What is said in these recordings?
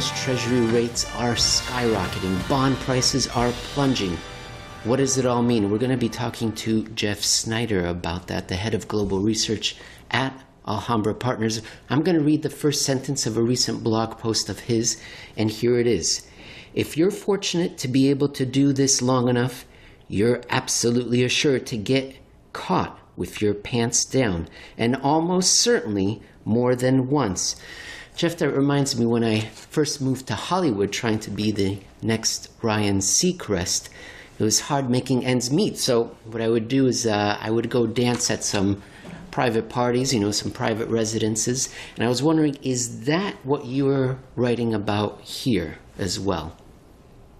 U.S. Treasury rates are skyrocketing, bond prices are plunging. What does it all mean? We're going to be talking to Jeff Snyder about that, the head of global research at Alhambra Partners. I'm going to read the first sentence of a recent blog post of his, and here it is. If you're fortunate to be able to do this long enough, you're absolutely assured to get caught with your pants down, and almost certainly more than once. Jeff, that reminds me when I first moved to Hollywood trying to be the next Ryan Seacrest, it was hard making ends meet. So, what I would do is uh, I would go dance at some private parties, you know, some private residences. And I was wondering, is that what you're writing about here as well?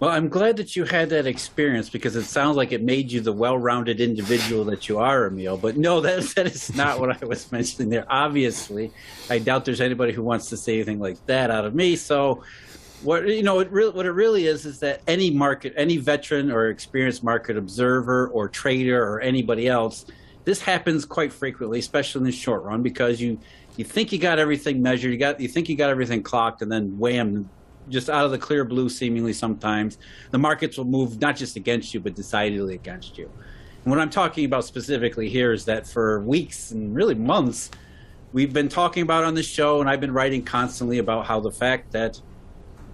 Well, I'm glad that you had that experience because it sounds like it made you the well-rounded individual that you are, Emil. But no, that that is not what I was mentioning there. Obviously, I doubt there's anybody who wants to say anything like that out of me. So, what you know, it really, what it really is is that any market, any veteran or experienced market observer or trader or anybody else, this happens quite frequently, especially in the short run, because you you think you got everything measured, you got you think you got everything clocked, and then wham, just out of the clear blue, seemingly sometimes, the markets will move not just against you, but decidedly against you. And what I'm talking about specifically here is that for weeks and really months, we've been talking about on the show, and I've been writing constantly about how the fact that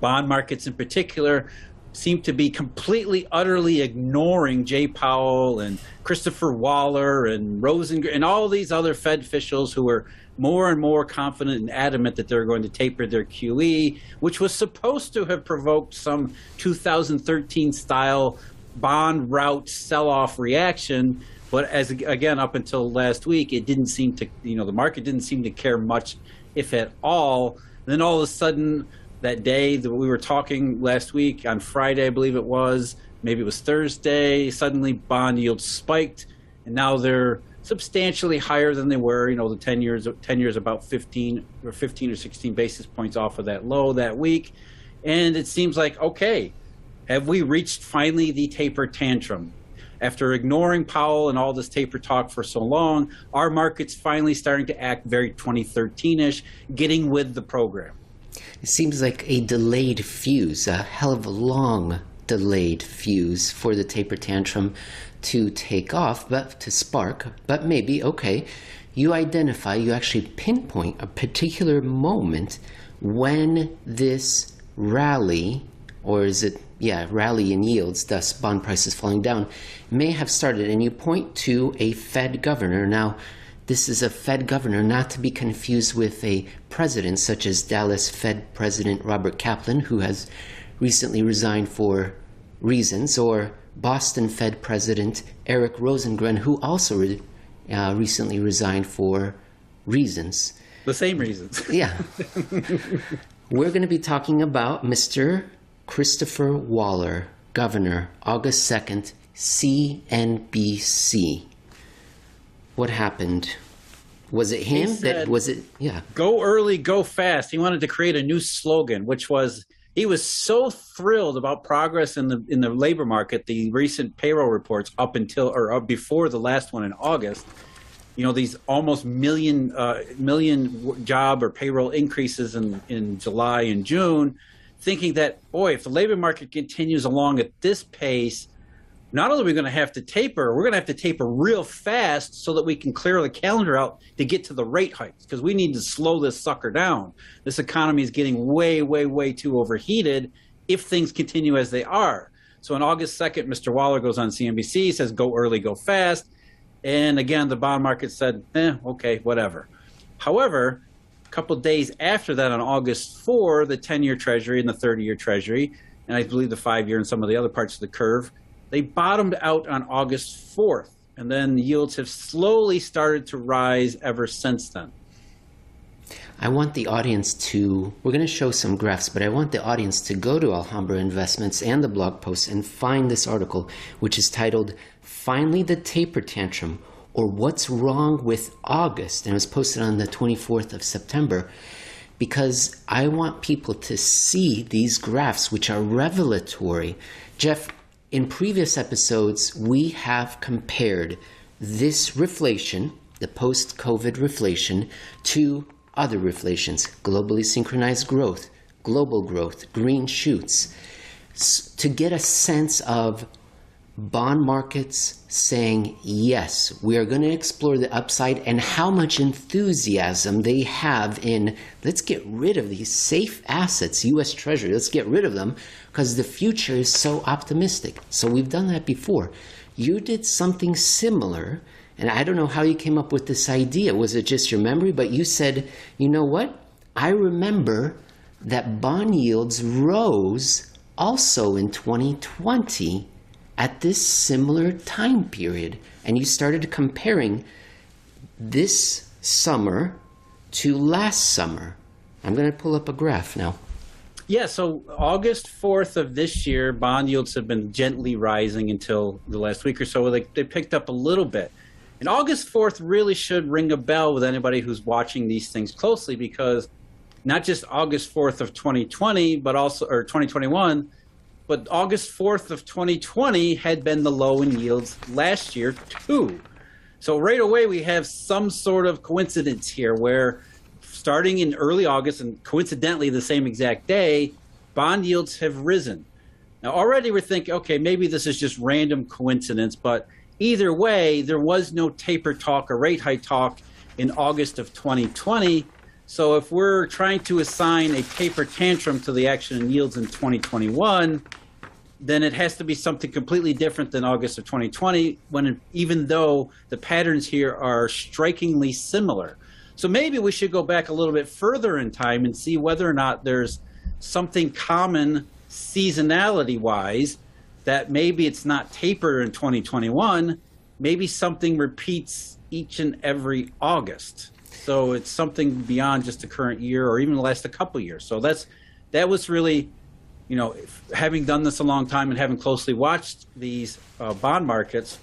bond markets in particular seem to be completely, utterly ignoring Jay Powell and Christopher Waller and Rosen and all these other Fed officials who were more and more confident and adamant that they're going to taper their QE, which was supposed to have provoked some 2013 style bond rout sell off reaction. But as again, up until last week, it didn't seem to, you know, the market didn't seem to care much, if at all. And then all of a sudden, that day that we were talking last week on Friday, I believe it was, maybe it was Thursday, suddenly bond yields spiked, and now they're substantially higher than they were. You know, the 10 years, 10 years about 15 or 15 or 16 basis points off of that low that week. And it seems like, okay, have we reached finally the taper tantrum? After ignoring Powell and all this taper talk for so long, our market's finally starting to act very 2013 ish, getting with the program. It seems like a delayed fuse, a hell of a long delayed fuse for the taper tantrum to take off, but to spark. But maybe, okay, you identify, you actually pinpoint a particular moment when this rally, or is it, yeah, rally in yields, thus bond prices falling down, may have started. And you point to a Fed governor. Now, this is a Fed governor, not to be confused with a president such as Dallas Fed President Robert Kaplan, who has recently resigned for reasons, or Boston Fed President Eric Rosengren, who also re- uh, recently resigned for reasons. The same reasons. yeah. We're going to be talking about Mr. Christopher Waller, Governor, August 2nd, CNBC what happened? Was it him said, that was it? Yeah. Go early, go fast. He wanted to create a new slogan, which was he was so thrilled about progress in the in the labor market, the recent payroll reports up until or up before the last one in August. You know these almost million uh, million job or payroll increases in in July and June, thinking that boy, if the labor market continues along at this pace, not only are we going to have to taper, we're going to have to taper real fast so that we can clear the calendar out to get to the rate hikes because we need to slow this sucker down. This economy is getting way, way, way too overheated if things continue as they are. So on August 2nd, Mr. Waller goes on CNBC, says go early, go fast. And again, the bond market said, eh, okay, whatever. However, a couple days after that, on August 4, the 10 year Treasury and the 30 year Treasury, and I believe the five year and some of the other parts of the curve, they bottomed out on August 4th, and then yields have slowly started to rise ever since then. I want the audience to, we're going to show some graphs, but I want the audience to go to Alhambra Investments and the blog post and find this article, which is titled Finally the Taper Tantrum, or What's Wrong with August? And it was posted on the 24th of September because I want people to see these graphs, which are revelatory. Jeff, in previous episodes, we have compared this reflation, the post COVID reflation, to other reflations globally synchronized growth, global growth, green shoots, to get a sense of bond markets saying, yes, we are going to explore the upside and how much enthusiasm they have in let's get rid of these safe assets, US Treasury, let's get rid of them because the future is so optimistic. So we've done that before. You did something similar, and I don't know how you came up with this idea. Was it just your memory? But you said, you know what? I remember that bond yields rose also in 2020 at this similar time period. And you started comparing this summer to last summer. I'm going to pull up a graph now. Yeah, so August 4th of this year, bond yields have been gently rising until the last week or so. They, they picked up a little bit. And August 4th really should ring a bell with anybody who's watching these things closely because not just August 4th of 2020, but also, or 2021, but August 4th of 2020 had been the low in yields last year too. So right away we have some sort of coincidence here where starting in early August and coincidentally the same exact day, bond yields have risen. Now already we're thinking, okay, maybe this is just random coincidence, but either way, there was no taper talk or rate hike talk in August of 2020. So if we're trying to assign a taper tantrum to the action and yields in 2021, then it has to be something completely different than August of 2020, when even though the patterns here are strikingly similar. So maybe we should go back a little bit further in time and see whether or not there's something common seasonality wise that maybe it's not taper in 2021, maybe something repeats each and every August. So it's something beyond just the current year or even the last a couple years. So that's that was really you know, having done this a long time and having closely watched these uh, bond markets,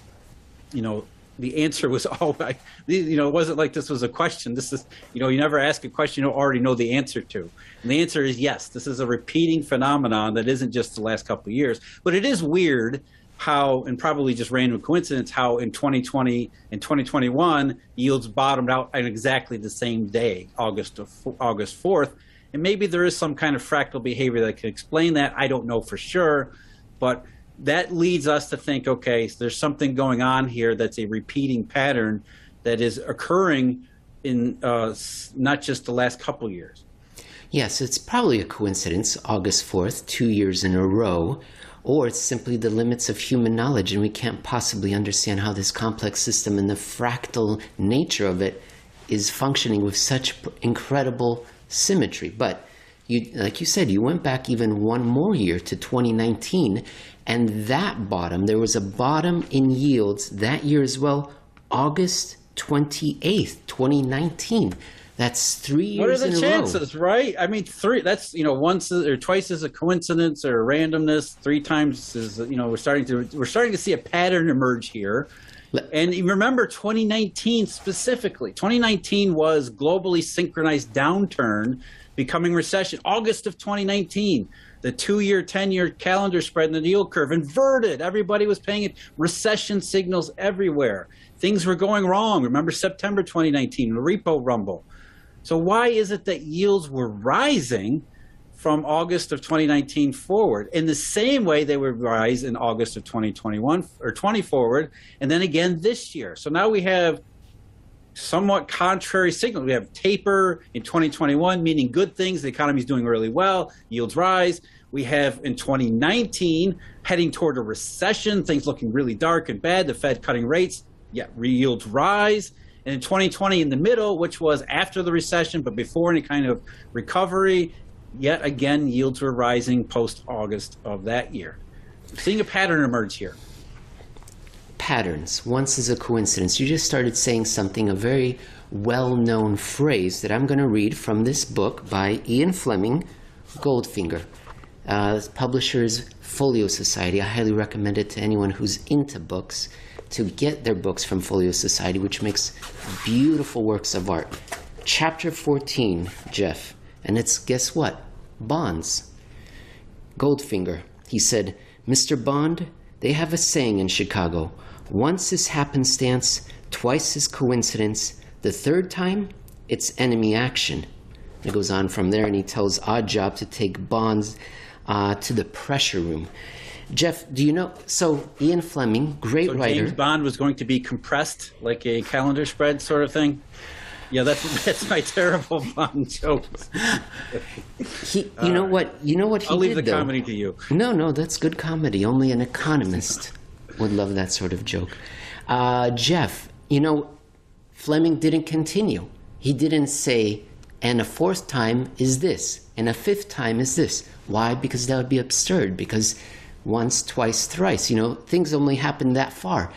you know, the answer was I, you know, it wasn't like this was a question. This is, you know, you never ask a question you already know the answer to. And the answer is yes. This is a repeating phenomenon that isn't just the last couple of years, but it is weird how, and probably just random coincidence, how in 2020 and 2021 yields bottomed out on exactly the same day, August of, August 4th, and maybe there is some kind of fractal behavior that can explain that. I don't know for sure, but that leads us to think okay, so there's something going on here that's a repeating pattern that is occurring in uh, not just the last couple years. Yes, it's probably a coincidence, August 4th, two years in a row, or it's simply the limits of human knowledge, and we can't possibly understand how this complex system and the fractal nature of it is functioning with such incredible symmetry. But you, like you said, you went back even one more year to 2019, and that bottom, there was a bottom in yields that year as well, August 28th, 2019. That's three years. What are the chances, right? I mean, three. That's you know, once or twice is a coincidence or randomness. Three times is you know, we're starting to we're starting to see a pattern emerge here. And remember 2019 specifically. 2019 was globally synchronized downturn becoming recession. August of 2019, the two-year, 10-year calendar spread in the yield curve inverted. Everybody was paying it. Recession signals everywhere. Things were going wrong. Remember September 2019, the repo rumble. So why is it that yields were rising from August of 2019 forward. In the same way, they would rise in August of 2021 or 20 forward, and then again this year. So now we have somewhat contrary signals. We have taper in 2021, meaning good things. The economy is doing really well, yields rise. We have in 2019 heading toward a recession, things looking really dark and bad. The Fed cutting rates, yet yields rise. And in 2020, in the middle, which was after the recession but before any kind of recovery, yet again, yields were rising post August of that year. I'm seeing a pattern emerge here. Patterns. Once is a coincidence. You just started saying something, a very well known phrase that I'm going to read from this book by Ian Fleming, Goldfinger. Uh, publisher's Folio Society. I highly recommend it to anyone who's into books to get their books from Folio Society, which makes beautiful works of art. Chapter 14, Jeff. And it's, guess what? Bonds. Goldfinger. He said, Mr. Bond, they have a saying in Chicago once is happenstance, twice is coincidence, the third time, it's enemy action. It goes on from there, and he tells Oddjob to take Bonds uh, to the pressure room. Jeff, do you know? So Ian Fleming, great so writer. James Bond was going to be compressed like a calendar spread sort of thing. Yeah, that's that's my terrible Bond jokes. he, you know what? You know what he I'll leave did, the though? comedy to you. No, no, that's good comedy. Only an economist would love that sort of joke. Uh, Jeff, you know, Fleming didn't continue. He didn't say, and a fourth time is this, and a fifth time is this. Why? Because that would be absurd. Because once, twice, thrice, you know, things only happen that far.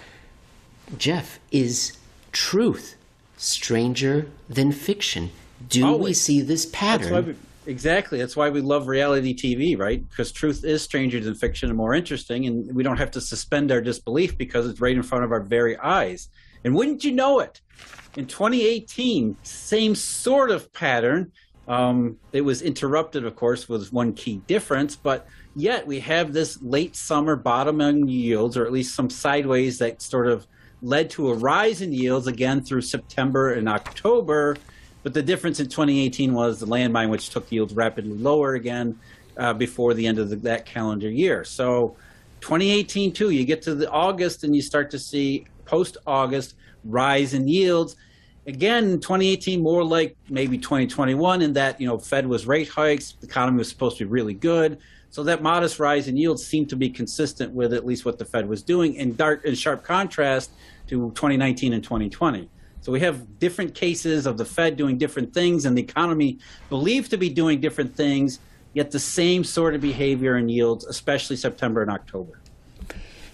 Jeff, is truth stranger than fiction? Do we see this That's why pattern? we, exactly. That's why we love reality TV, right? Because truth is stranger than fiction and more interesting, and we don't have to suspend our disbelief because it's right in front of our very eyes. And wouldn't you know it? In 2018, same sort of pattern. Um, it was interrupted, of course, with one key difference, but yet we have this late summer bottom in yields, or at least some sideways that sort of led to a rise in yields again through September and October. But the difference in 2018 was the landmine, which took yields rapidly lower again uh, before the end of the, that calendar year. So 2018 too, you get to the August and you start to see post August rise in yields. Again, 2018 more like maybe 2021 in that you know Fed was rate hikes, the economy was supposed to be really good. So that modest rise in yields seemed to be consistent with at least what the Fed was doing, in dark in sharp contrast to 2019 and 2020. So we have different cases of the Fed doing different things and the economy believed to be doing different things, yet the same sort of behavior in yields, especially September and October.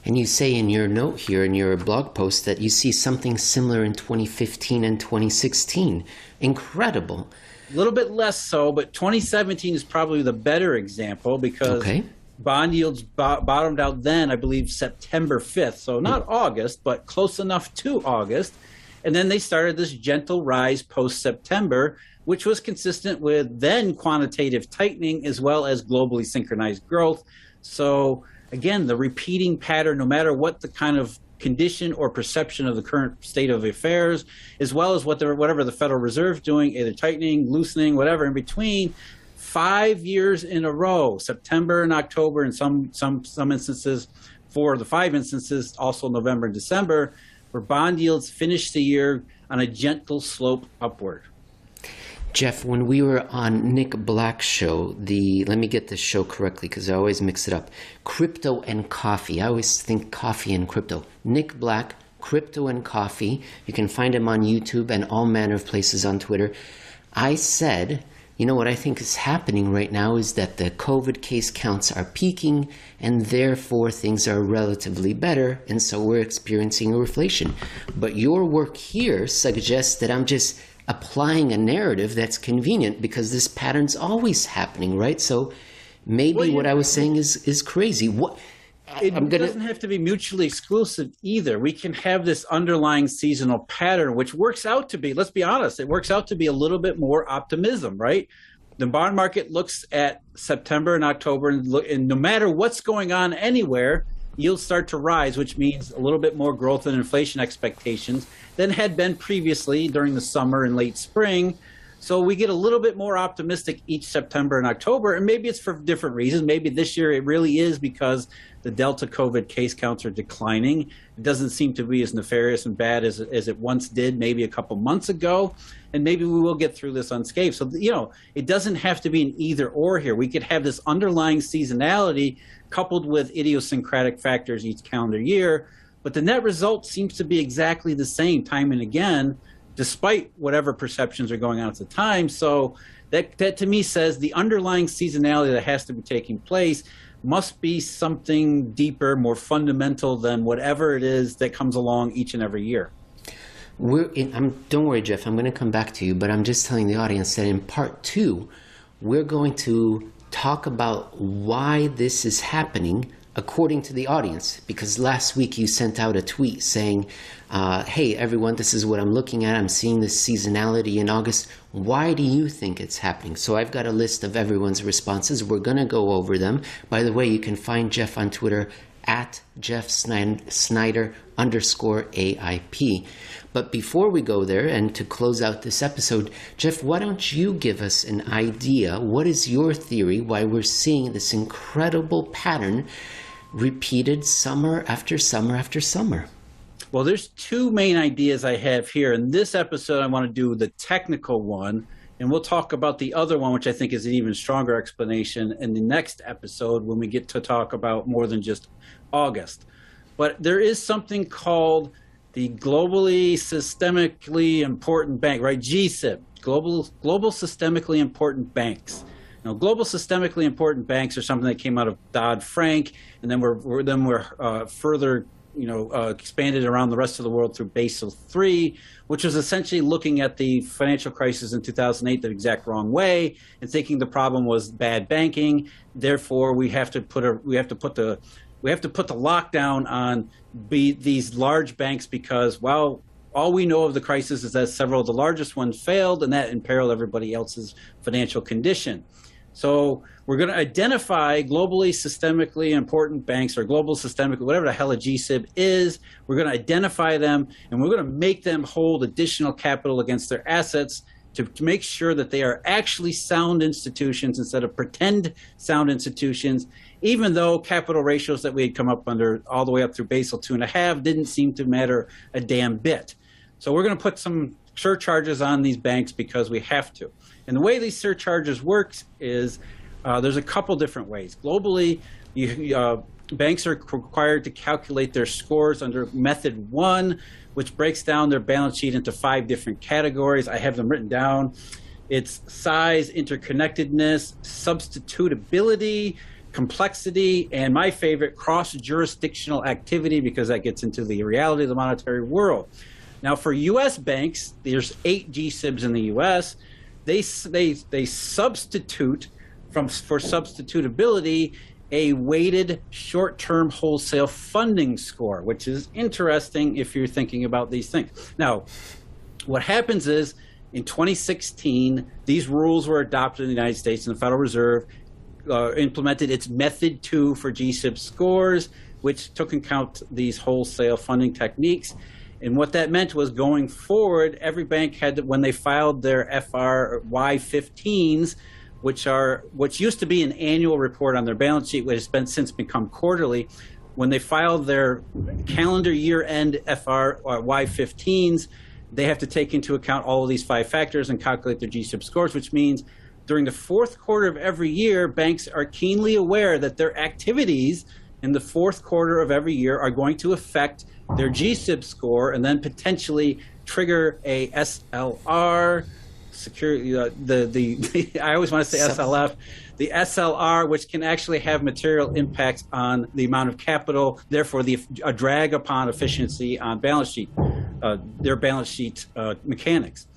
And you say in your note here in your blog post that you see something similar in 2015 and 2016. Incredible. A little bit less so, but 2017 is probably the better example because Okay. bond yields bo- bottomed out then, I believe, September 5th. So not August, but close enough to August. And then they started this gentle rise post September, which was consistent with then quantitative tightening as well as globally synchronized growth. So again, the repeating pattern, no matter what the kind of condition or perception of the current state of affairs, as well as what the, whatever the Federal Reserve doing, either tightening, loosening, whatever in between, five years in a row, September and October, in some some some instances, for the five instances, also November and December, where bond yields finished the year on a gentle slope upward. Jeff, when we were on Nick Black's show, the let me get this show correctly because I always mix it up. Crypto and coffee. I always think coffee and crypto. Nick Black, crypto and coffee. You can find him on YouTube and all manner of places on Twitter. I said, you know what I think is happening right now is that the COVID case counts are peaking and therefore things are relatively better, and so we're experiencing a reflation. But your work here suggests that I'm just applying a narrative that's convenient because this pattern's always happening, right? So maybe Well, what I was saying is is crazy. What It gonna doesn't have to be mutually exclusive either. We can have this underlying seasonal pattern, which works out to be, let's be honest, it works out to be a little bit more optimism, right? The bond market looks at September and October, and, look, and no matter what's going on anywhere, yields start to rise, which means a little bit more growth and inflation expectations than had been previously during the summer and late spring. So we get a little bit more optimistic each September and October, and maybe it's for different reasons. Maybe this year it really is because the Delta COVID case counts are declining. It doesn't seem to be as nefarious and bad as, as it once did, maybe a couple months ago. And maybe we will get through this unscathed. So, you know, it doesn't have to be an either or here. We could have this underlying seasonality coupled with idiosyncratic factors each calendar year. But the net result seems to be exactly the same time and again despite whatever perceptions are going on at the time. So that that to me says the underlying seasonality that has to be taking place must be something deeper, more fundamental than whatever it is that comes along each and every year. In, don't worry, Jeff. I'm going to come back to you, but I'm just telling the audience that in part two, we're going to talk about why this is happening according to the audience. Because last week you sent out a tweet saying, uh, "Hey, everyone, this is what I'm looking at. I'm seeing this seasonality in August. Why do you think it's happening?" So I've got a list of everyone's responses. We're going to go over them. By the way, you can find Jeff on Twitter at Jeff Snyder underscore AIP. But before we go there, and to close out this episode, Jeff, why don't you give us an idea? What is your theory why we're seeing this incredible pattern repeated summer after summer after summer? Well, there's two main ideas I have here. In this episode, I want to do the technical one, and we'll talk about the other one, which I think is an even stronger explanation in the next episode when we get to talk about more than just August. But there is something called the globally systemically important bank, right? GSIB, global global systemically important banks. Now, global systemically important banks are something that came out of Dodd Frank, and then we're, we're then we're uh, further you know uh, expanded around the rest of the world through Basel III, which was essentially looking at the financial crisis in 2008 the exact wrong way and thinking the problem was bad banking. Therefore, we have to put a we have to put the we have to put the lockdown on be these large banks because well all we know of the crisis is that several of the largest ones failed and that imperiled everybody else's financial condition so we're going to identify globally systemically important banks or global systemically whatever the hell a GSIB is we're going to identify them and we're going to make them hold additional capital against their assets to, to make sure that they are actually sound institutions instead of pretend sound institutions even though capital ratios that we had come up under all the way up through Basel two and a half didn't seem to matter a damn bit. So we're going to put some surcharges on these banks because we have to. And the way these surcharges works is uh, there's a couple different ways. Globally, you, uh, banks are required to calculate their scores under method one, which breaks down their balance sheet into five different categories. I have them written down. It's size, interconnectedness, substitutability, complexity, and my favorite, cross jurisdictional activity, because that gets into the reality of the monetary world. Now, for U.S. banks, there's eight GSIBs in the U.S. They, they, they substitute from, for substitutability a weighted short term wholesale funding score, which is interesting if you're thinking about these things. Now, what happens is in 2016, these rules were adopted in the United States and the Federal Reserve uh, implemented its method two for GSIB scores, which took account these wholesale funding techniques. And what that meant was going forward, every bank had, to, when they filed their FRY 15s, which are which used to be an annual report on their balance sheet, which has been since become quarterly. When they filed their calendar year end FRY uh, 15s, they have to take into account all of these five factors and calculate their GSIB scores, which means during the fourth quarter of every year, banks are keenly aware that their activities in the fourth quarter of every year are going to affect their GSIB score and then potentially trigger a SLR, security, uh, the, the, the, I always want to say SLF, the SLR, which can actually have material impacts on the amount of capital, therefore the, a drag upon efficiency on balance sheet, uh, their balance sheet uh, mechanics.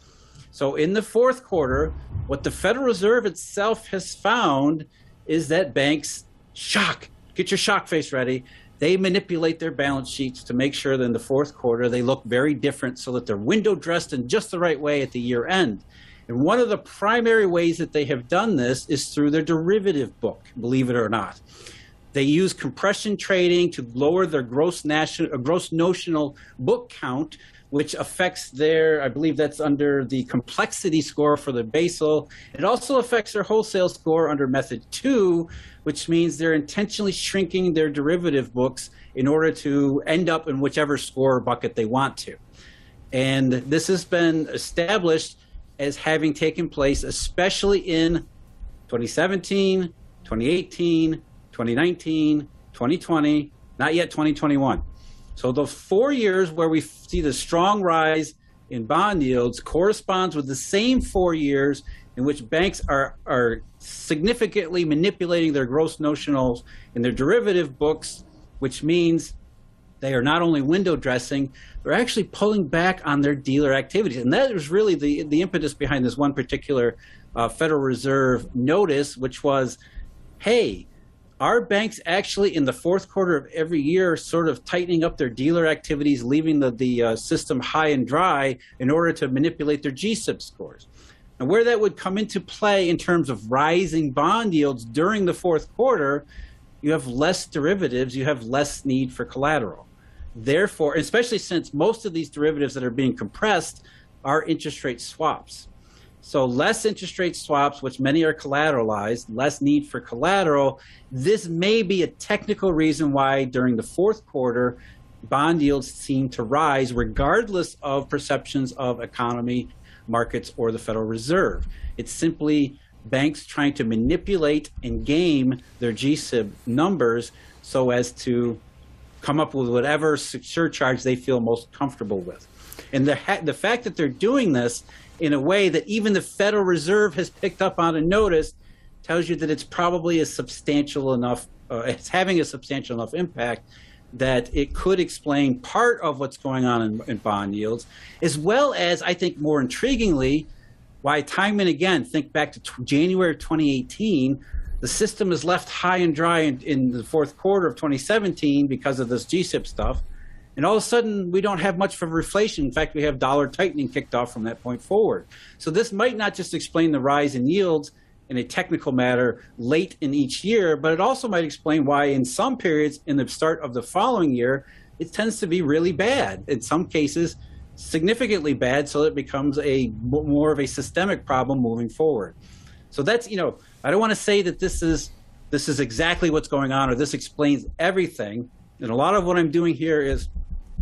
So in the fourth quarter, what the Federal Reserve itself has found is that banks shock, get your shock face ready. They manipulate their balance sheets to make sure that in the fourth quarter they look very different so that they're window dressed in just the right way at the year end. And one of the primary ways that they have done this is through their derivative book, believe it or not. They use compression trading to lower their gross, national, uh, gross notional book count which affects their, I believe that's under the complexity score for the Basel. It also affects their wholesale score under method two, which means they're intentionally shrinking their derivative books in order to end up in whichever score bucket they want to. And this has been established as having taken place, especially in 2017, 2018, 2019, 2020, not yet 2021. So the four years where we see the strong rise in bond yields corresponds with the same four years in which banks are, are significantly manipulating their gross notionals in their derivative books, which means they are not only window dressing, they're actually pulling back on their dealer activities. And that was really the, the impetus behind this one particular uh, Federal Reserve notice, which was hey, are banks actually in the fourth quarter of every year sort of tightening up their dealer activities, leaving the, the uh, system high and dry in order to manipulate their GSIB scores? And where that would come into play in terms of rising bond yields during the fourth quarter, you have less derivatives, you have less need for collateral. Therefore, especially since most of these derivatives that are being compressed are interest rate swaps. So less interest rate swaps, which many are collateralized, less need for collateral. This may be a technical reason why during the fourth quarter, bond yields seem to rise regardless of perceptions of economy, markets, or the Federal Reserve. It's simply banks trying to manipulate and game their GSIB numbers so as to come up with whatever surcharge they feel most comfortable with. And the, the fact that they're doing this in a way that even the Federal Reserve has picked up on and noticed tells you that it's probably a substantial enough, uh, it's having a substantial enough impact that it could explain part of what's going on in, in bond yields, as well as, I think more intriguingly, why time and again, think back to t- January of 2018, the system is left high and dry in, in, the fourth quarter of 2017 because of this GSIB stuff. And all of a sudden, we don't have much of reflation. In fact, we have dollar tightening kicked off from that point forward. So this might not just explain the rise in yields in a technical matter late in each year, but it also might explain why in some periods in the start of the following year, it tends to be really bad. In some cases, significantly bad, so it becomes a more of a systemic problem moving forward. So that's you know, I don't want to say that this is this is exactly what's going on or this explains everything. And a lot of what I'm doing here is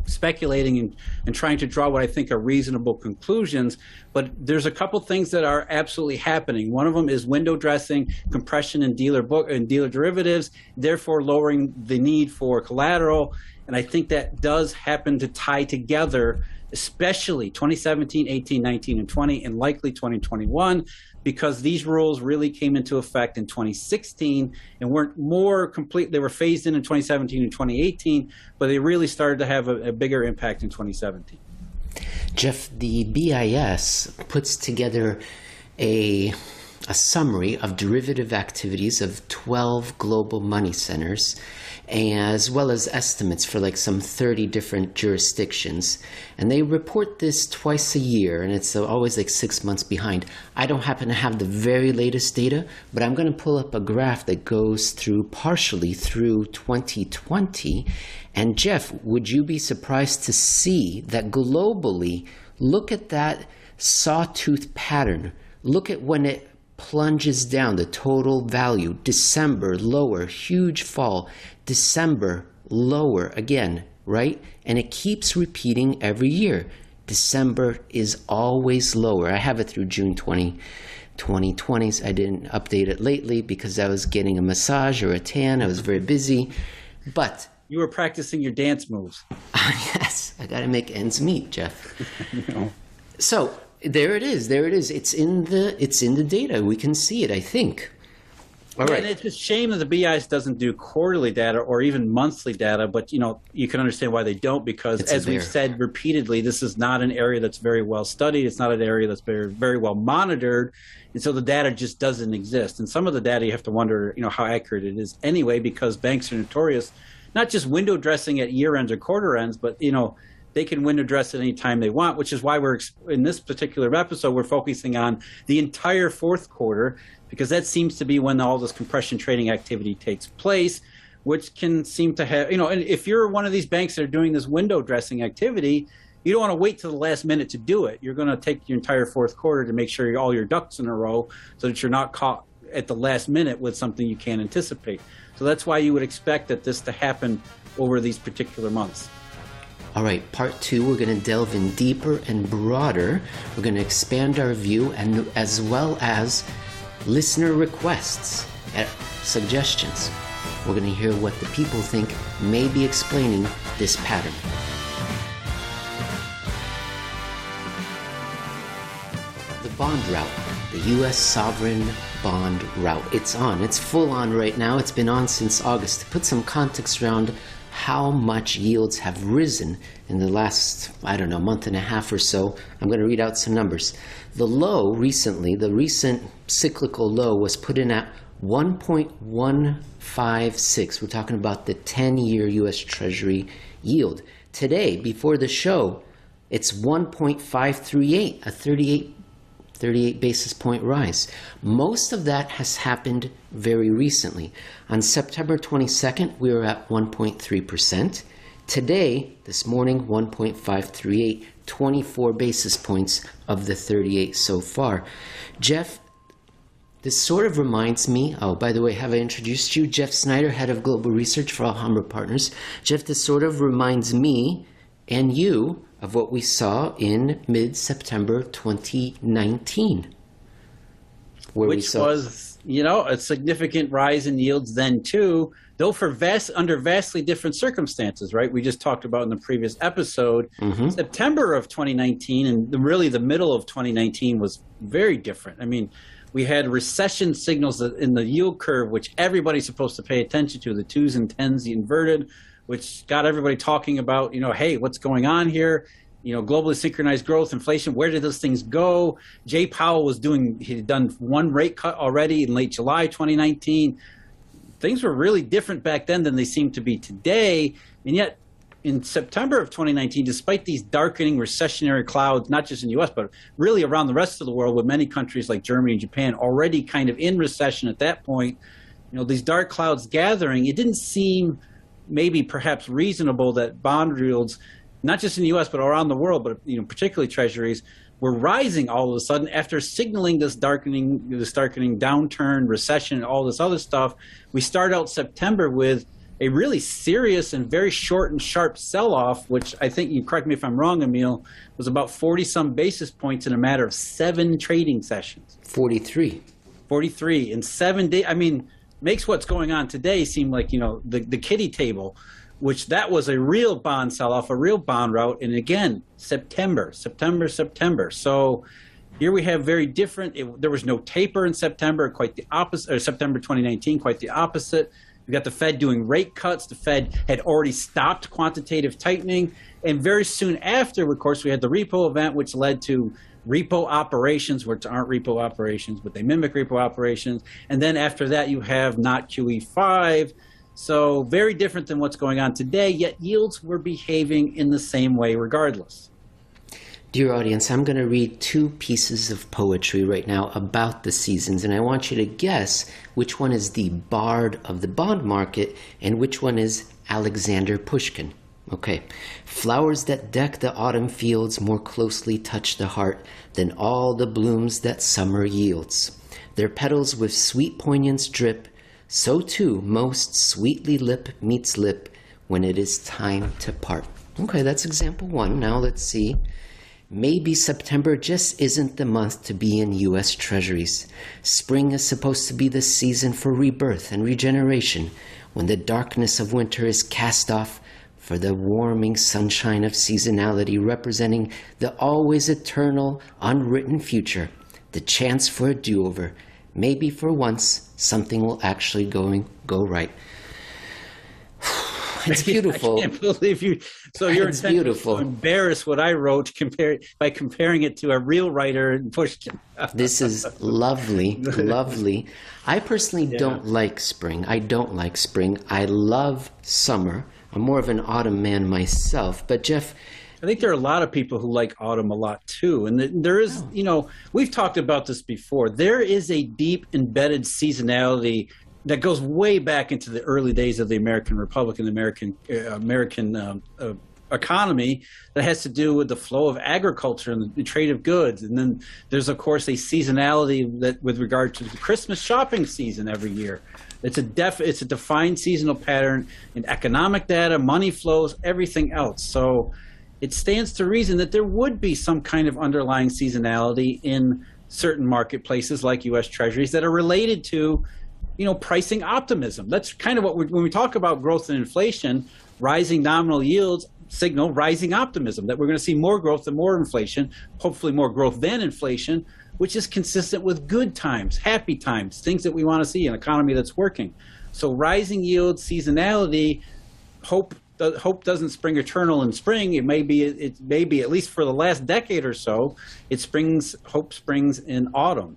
speculating and, and trying to draw what I think are reasonable conclusions. But there's a couple things that are absolutely happening. One of them is window dressing, compression in dealer book and dealer derivatives, therefore lowering the need for collateral. And I think that does happen to tie together, especially 2017, 18, 19, and 20, and likely 2021 because these rules really came into effect in 2016 and weren't more complete. They were phased in in 2017 and 2018, but they really started to have a, a bigger impact in 2017. Jeff, the BIS puts together a a summary of derivative activities of 12 global money centers as well as estimates for like some 30 different jurisdictions. And they report this twice a year, and it's always like six months behind. I don't happen to have the very latest data, but I'm going to pull up a graph that goes through partially through 2020. And Jeff, would you be surprised to see that globally, look at that sawtooth pattern? Look at when it plunges down the total value. December lower, huge fall. December lower again, right? And it keeps repeating every year. December is always lower. I have it through June 20, 2020s. I didn't update it lately because I was getting a massage or a tan. I was very busy. But you were practicing your dance moves. yes, I got to make ends meet, Jeff. no. So there it is. There it is. It's in the it's in the data. We can see it. I think. All right. And it's a shame that the BIS doesn't do quarterly data or even monthly data, but you know you can understand why they don't because, it's as we've said repeatedly, this is not an area that's very well studied. It's not an area that's very very well monitored, and so the data just doesn't exist. And some of the data you have to wonder, you know, how accurate it is anyway, because banks are notorious, not just window dressing at year ends or quarter ends, but you know they can window dress at any time they want, which is why we're in this particular episode we're focusing on the entire fourth quarter because that seems to be when all this compression trading activity takes place, which can seem to have you know. And if you're one of these banks that are doing this window dressing activity, you don't want to wait till the last minute to do it. You're going to take your entire fourth quarter to make sure all your ducks in a row so that you're not caught at the last minute with something you can't anticipate. So that's why you would expect that this to happen over these particular months. All right, part two, we're going to delve in deeper and broader. We're going to expand our view and as well as listener requests, and suggestions. We're going to hear what the people think may be explaining this pattern. The bond rout, the U.S. sovereign bond rout. It's on. It's full on right now. It's been on since August. To put some context around how much yields have risen in the last, I don't know, month and a half or so. I'm going to read out some numbers. The low recently, the recent cyclical low was put in at 1.156. We're talking about the 10 year US Treasury yield. Today, before the show, it's 1.538, a 38 38 basis point rise. Most of that has happened very recently. On September 22nd, we were at 1.3%. Today, this morning, 1.538, 24 basis points of the 38 so far. Jeff, this sort of reminds me. Oh, by the way, have I introduced you? Jeff Snyder, head of global research for Alhambra Partners. Jeff, this sort of reminds me and you of what we saw in mid September 2019. Which saw- was, you know, a significant rise in yields then, too, though for vast, under vastly different circumstances, right? We just talked about in the previous episode. Mm-hmm. September of 2019 and really the middle of 2019 was very different. I mean, we had recession signals in the yield curve, which everybody's supposed to pay attention to the twos and tens, the inverted, which got everybody talking about, you know, hey, what's going on here? You know, globally synchronized growth, inflation, where did those things go? Jay Powell was doing, he'd done one rate cut already in late July 2019. Things were really different back then than they seem to be today. And yet, in September of 2019, despite these darkening recessionary clouds, not just in the US, but really around the rest of the world, with many countries like Germany and Japan already kind of in recession at that point, you know, these dark clouds gathering, it didn't seem maybe perhaps reasonable that bond yields, not just in the US, but around the world, but you know, particularly treasuries, were rising all of a sudden after signaling this darkening, this darkening downturn, recession, and all this other stuff. We start out September with a really serious and very short and sharp sell off, which I think you correct me if I'm wrong, Emil, was about 40 some basis points in a matter of seven trading sessions. 43. 43 in seven days. I mean, makes what's going on today seem like, you know, the, the kitty table, which that was a real bond sell off, a real bond rout. And again, September, September, September. So, here we have very different. It, there was no taper in September, quite the opposite, or September 2019, quite the opposite. We got the Fed doing rate cuts. The Fed had already stopped quantitative tightening. And very soon after, of course, we had the repo event, which led to repo operations, which aren't repo operations, but they mimic repo operations. And then after that, you have not QE5. So, very different than what's going on today, yet yields were behaving in the same way regardless. Dear audience, I'm going to read two pieces of poetry right now about the seasons, and I want you to guess which one is the bard of the bond market and which one is Alexander Pushkin. Okay. Flowers that deck the autumn fields more closely touch the heart than all the blooms that summer yields. Their petals with sweet poignance drip, so too most sweetly lip meets lip when it is time to part. Okay, that's example one. Now let's see Maybe September just isn't the month to be in U.S. Treasuries. Spring is supposed to be the season for rebirth and regeneration, when the darkness of winter is cast off for the warming sunshine of seasonality representing the always eternal, unwritten future, the chance for a do over. Maybe for once something will actually going, go right. It's beautiful. I can't believe you. So you're it's beautiful. embarrass what I wrote compare, by comparing it to a real writer in Pushkin. this is lovely, lovely. I personally yeah. don't like spring. I don't like spring. I love summer. I'm more of an autumn man myself. But Jeff, I think there are a lot of people who like autumn a lot too. And there is, you know, we've talked about this before. There is a deep embedded seasonality that goes way back into the early days of the American Republic and the American uh, American um, uh, economy that has to do with the flow of agriculture and the trade of goods. And then there's of course a seasonality that with regard to the Christmas shopping season every year. It's a def it's a defined seasonal pattern in economic data, money flows, everything else. So it stands to reason that there would be some kind of underlying seasonality in certain marketplaces like US Treasuries that are related to you know, pricing optimism. That's kind of what we when we talk about growth and inflation, rising nominal yields signal rising optimism that we're going to see more growth and more inflation, hopefully more growth than inflation, which is consistent with good times, happy times, things that we want to see, an economy that's working. So rising yields, seasonality, hope hope doesn't spring eternal in spring. It may be it may be at least for the last decade or so, it springs hope springs in autumn.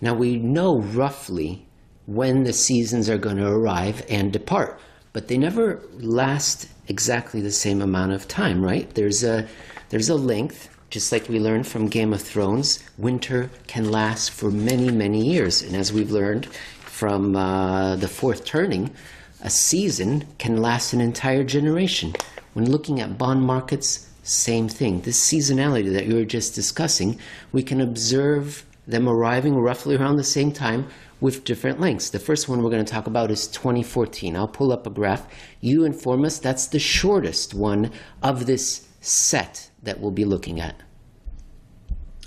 Now we know roughly when the seasons are going to arrive and depart. But they never last exactly the same amount of time, right? There's a there's a length, just like we learned from Game of Thrones. Winter can last for many many years, and as we've learned from uh, the fourth turning, A season can last an entire generation. When looking at bond markets, same thing. This seasonality that you were just discussing, we can observe them arriving roughly around the same time with different lengths. The first one we're going to talk about is 2014. I'll pull up a graph. You inform us that's the shortest one of this set that we'll be looking at.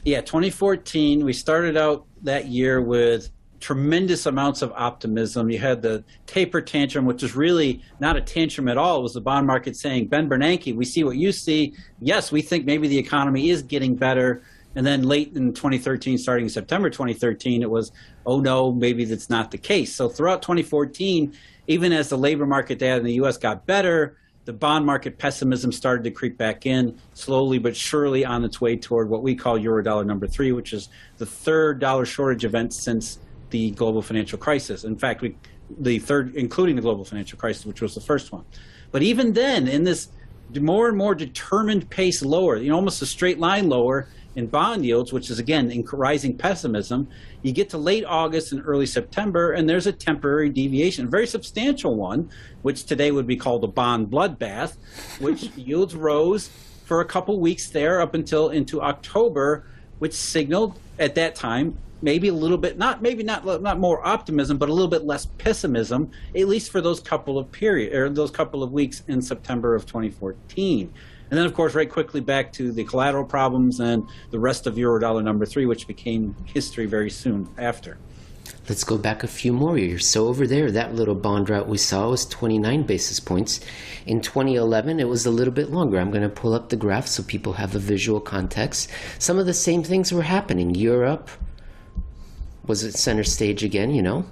Yeah, 2014, we started out that year with tremendous amounts of optimism. You had the taper tantrum, which is really not a tantrum at all. It was the bond market saying, Ben Bernanke, we see what you see. Yes, we think maybe the economy is getting better. And then late in 2013, starting in September 2013, it was, oh no, maybe that's not the case. So throughout 2014, even as the labor market data in the US got better, the bond market pessimism started to creep back in slowly but surely on its way toward what we call eurodollar number three, which is the third dollar shortage event since the global financial crisis. In fact, we, the third, including the global financial crisis, which was the first one. But even then, in this more and more determined pace lower, you know, almost a straight line lower in bond yields, which is again in rising pessimism, you get to late August and early September, and there's a temporary deviation, a very substantial one, which today would be called a bond bloodbath, which yields rose for a couple weeks there up until into October, which signaled at that time maybe a little bit not maybe not not more optimism but a little bit less pessimism at least for those couple of period or those couple of weeks in September of 2014 and then of course right quickly back to the collateral problems and the rest of eurodollar number 3 which became history very soon after Let's go back a few more years. So over there, that little bond rout we saw was 29 basis points. In 2011, it was a little bit longer. I'm going to pull up the graph so people have a visual context. Some of the same things were happening. Europe, was at center stage again, you know?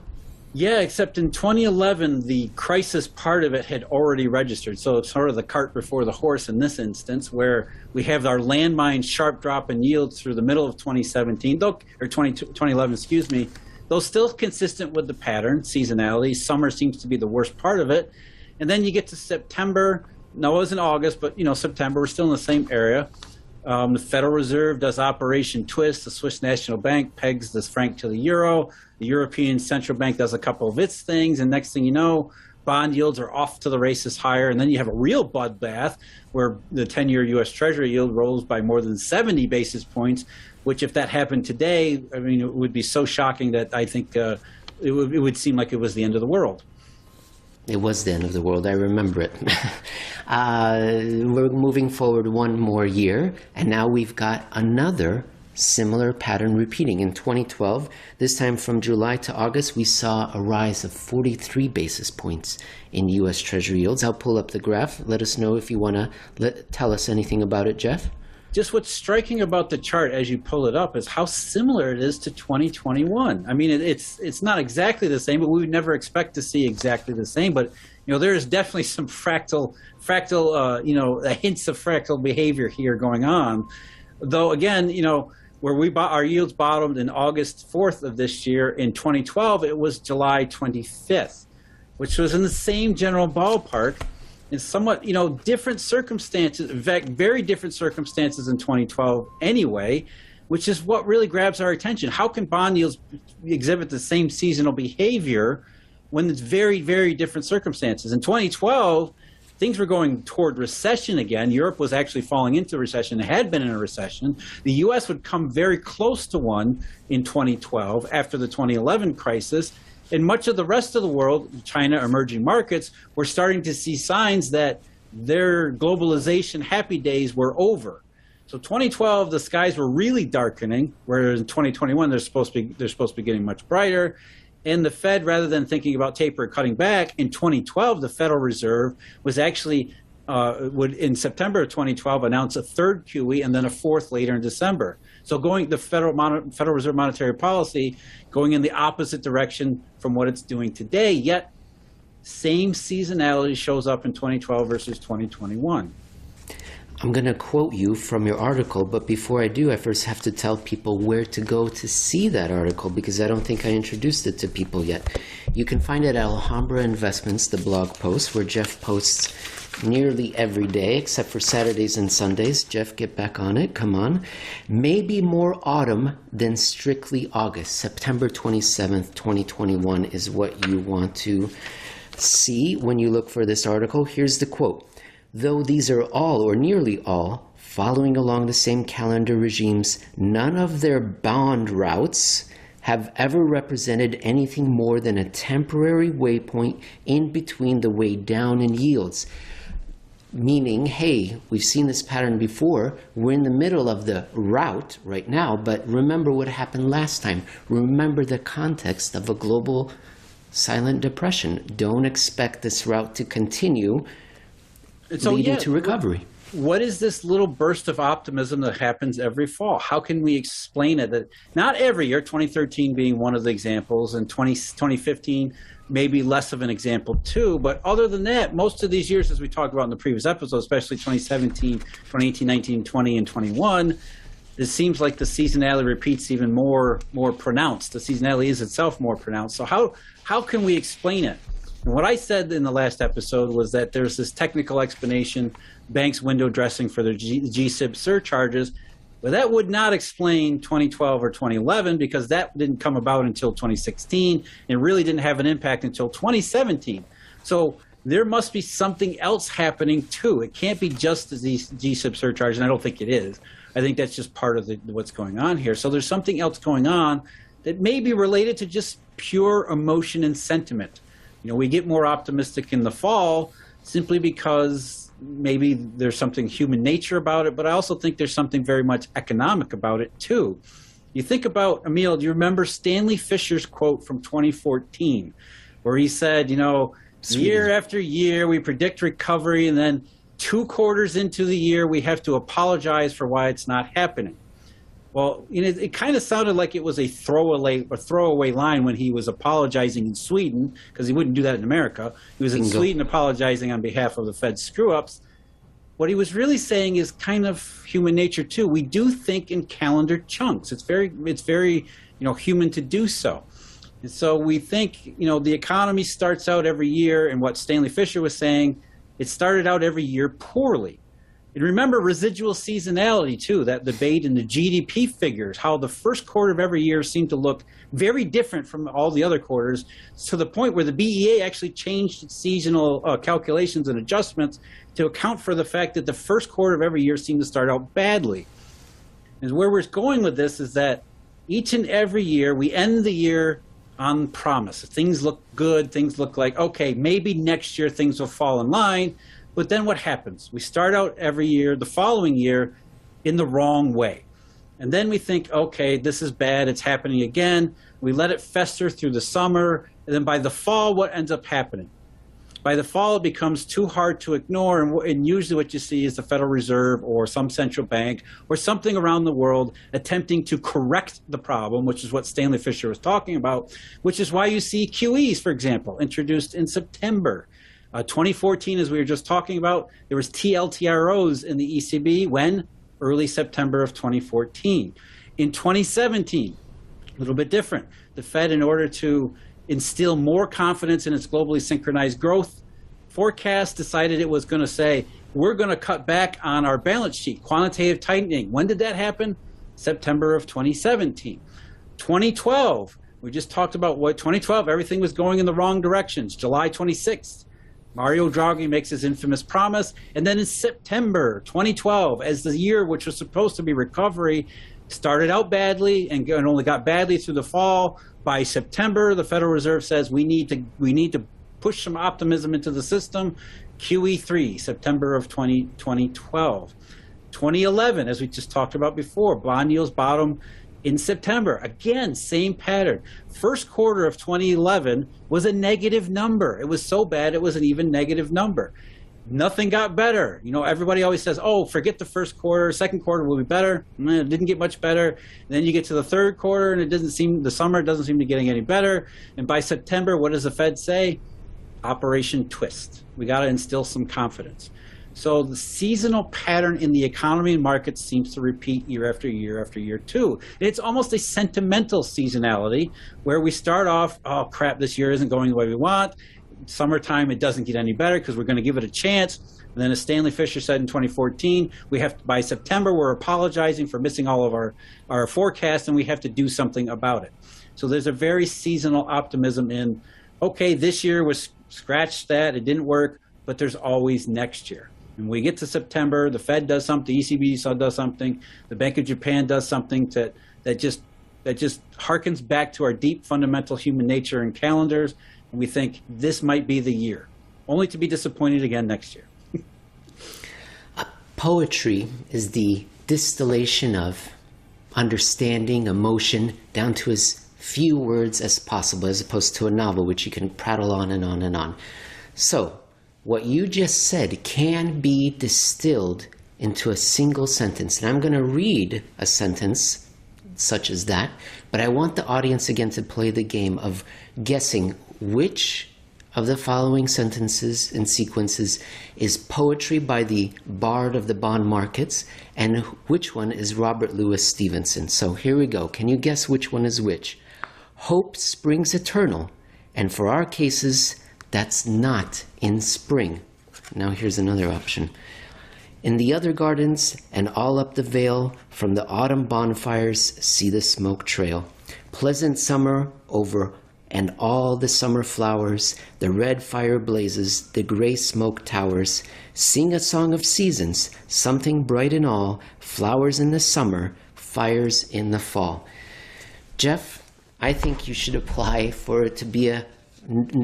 Yeah, except in 2011, the crisis part of it had already registered. So it's sort of the cart before the horse in this instance, where we have our landmine sharp drop in yields through the middle of 2017, though, or 20, 2011, excuse me, though still consistent with the pattern, seasonality. Summer seems to be the worst part of it. And then you get to September. No, it was in August, but you know September. We're still in the same area. Um, the Federal Reserve does Operation Twist. The Swiss National Bank pegs the franc to the euro. The European Central Bank does a couple of its things, and next thing you know, bond yields are off to the races higher. And then you have a real bloodbath where the 10 year U.S. Treasury yield rolls by more than 70 basis points, which, if that happened today, I mean, it would be so shocking that I think uh, it, would, it would seem like it was the end of the world. It was the end of the world. I remember it. uh, we're moving forward one more year, and now we've got another similar pattern repeating. In 2012, this time from July to August, we saw a rise of 43 basis points in U.S. Treasury yields. I'll pull up the graph. Let us know if you want to tell us anything about it, Jeff just what's striking about the chart as you pull it up is how similar it is to 2021. I mean, it, it's it's not exactly the same, but we would never expect to see exactly the same. But you know, there is definitely some fractal fractal uh, you know hints of fractal behavior here going on. Though again, you know, where we bought our yields bottomed in August 4th of this year. In 2012, it was July 25th, which was in the same general ballpark in somewhat, you know, different circumstances, in fact, very different circumstances in 2012 anyway, which is what really grabs our attention. How can bond yields exhibit the same seasonal behavior when it's very, very different circumstances? In 2012, things were going toward recession again. Europe was actually falling into recession, had been in a recession. The US would come very close to one in 2012 after the 2011 crisis And much of the rest of the world, China, emerging markets, we're starting to see signs that their globalization happy days were over. So 2012, the skies were really darkening, whereas in 2021 they're supposed to be they're supposed to be getting much brighter. And the Fed, rather than thinking about taper cutting back, in 2012 the Federal Reserve was actually uh, would in September of 2012 announce a third QE and then a fourth later in December. So going the Federal Mon- Federal Reserve monetary policy going in the opposite direction from what it's doing today. Yet same seasonality shows up in 2012 versus 2021. I'm going to quote you from your article, but before I do, I first have to tell people where to go to see that article because I don't think I introduced it to people yet. You can find it at Alhambra Investments, the blog post, where Jeff posts nearly every day except for Saturdays and Sundays. Jeff, get back on it. Come on. Maybe more autumn than strictly August. September 27th, 2021 is what you want to See, when you look for this article, here's the quote. Though these are all, or nearly all, following along the same calendar regimes, none of their bond routs have ever represented anything more than a temporary waypoint in between the way down in yields. Meaning, hey, we've seen this pattern before. We're in the middle of the rout right now, but remember what happened last time. Remember the context of a global silent depression. Don't expect this rout to continue so, leading yeah, to recovery. What is this little burst of optimism that happens every fall? How can we explain it? That not every year, 2013 being one of the examples, and 20, 2015 maybe less of an example too. But other than that, most of these years, as we talked about in the previous episode, especially 2017, 2018, 19, 20, and 21, it seems like the seasonality repeats even more more pronounced. The seasonality is itself more pronounced. So how how can we explain it? And what I said in the last episode was that there's this technical explanation, banks window dressing for their G- GSIB surcharges, but that would not explain 2012 or 2011 because that didn't come about until 2016 and really didn't have an impact until 2017. So there must be something else happening too. It can't be just these GSIB surcharges, and I don't think it is. I think that's just part of the, what's going on here. So there's something else going on that may be related to just pure emotion and sentiment. You know, we get more optimistic in the fall simply because maybe there's something human nature about it, but I also think there's something very much economic about it too. You think about Emil, do you remember Stanley Fischer's quote from 2014 where he said, you know, Sweet. year after year we predict recovery and then two quarters into the year we have to apologize for why it's not happening. Well, you know, it kind of sounded like it was a throwaway a throwaway line when he was apologizing in Sweden because he wouldn't do that in America. He was in Bingo. Sweden apologizing on behalf of the Fed screw ups. What he was really saying is kind of human nature too. We do think in calendar chunks. It's very it's very you know human to do so. And so we think you know the economy starts out every year, and what Stanley Fischer was saying, it started out every year poorly and remember residual seasonality too, that debate in the GDP figures, how the first quarter of every year seemed to look very different from all the other quarters to the point where the BEA actually changed its seasonal uh, calculations and adjustments to account for the fact that the first quarter of every year seemed to start out badly. And where we're going with this is that each and every year we end the year on promise. Things look good, things look like, okay, maybe next year things will fall in line but then what happens? We start out every year, the following year, in the wrong way. And then we think, okay, this is bad, it's happening again. We let it fester through the summer. And then by the fall, what ends up happening? By the fall, it becomes too hard to ignore. And, and usually, what you see is the Federal Reserve or some central bank or something around the world attempting to correct the problem, which is what Stanley Fischer was talking about, which is why you see QEs, for example, introduced in September uh, 2014, as we were just talking about, there was TLTROs in the ECB when early September of 2014. In 2017, a little bit different. The Fed, in order to instill more confidence in its globally synchronized growth forecast, decided it was going to say, we're going to cut back on our balance sheet, quantitative tightening. When did that happen? September of 2017. 2012, we just talked about what 2012, everything was going in the wrong directions. July 26th, Mario Draghi makes his infamous promise. And then in September 2012, as the year which was supposed to be recovery started out badly and only got badly through the fall, by September, the Federal Reserve says we need to we need to push some optimism into the system. QE3, September of 20, 2012. 2011, as we just talked about before, bond yields bottom in September. Again, same pattern. First quarter of 2011 was a negative number. It was so bad it was an even negative number. Nothing got better. You know, everybody always says, "Oh, forget the first quarter. Second quarter will be better." it didn't get much better. And then you get to the third quarter, and it doesn't seem the summer doesn't seem to be getting any better. And by September, what does the Fed say? Operation Twist. We got to instill some confidence. So the seasonal pattern in the economy and markets seems to repeat year after year after year too. it's almost a sentimental seasonality where we start off, oh crap, this year isn't going the way we want. Summertime, it doesn't get any better because we're going to give it a chance. And then, as Stanley Fischer said in 2014, we have to, by September we're apologizing for missing all of our our forecasts, and we have to do something about it. So there's a very seasonal optimism in okay, this year was scratch that, it didn't work, but there's always next year. And we get to September, the Fed does something, the ECB does something, the Bank of Japan does something that, that just that just harkens back to our deep fundamental human nature and calendars, and we think this might be the year, only to be disappointed again next year. Uh, poetry is the distillation of understanding, emotion, down to as few words as possible, as opposed to a novel, which you can prattle on and on and on. So, what you just said can be distilled into a single sentence. And I'm going to read a sentence such as that, but I want the audience again to play the game of guessing which of the following sentences and sequences is poetry by the bard of the bond markets and which one is Robert Louis Stevenson. So here we go. Can you guess which one is which? Hope springs eternal, and for our cases, that's not in spring. Now here's another option. In the other gardens and all up the vale, from the autumn bonfires, see the smoke trail. Pleasant summer over and all the summer flowers, the red fire blazes, the gray smoke towers. Sing a song of seasons, something bright in all, flowers in the summer, fires in the fall. Jeff, I think you should apply for it to be a,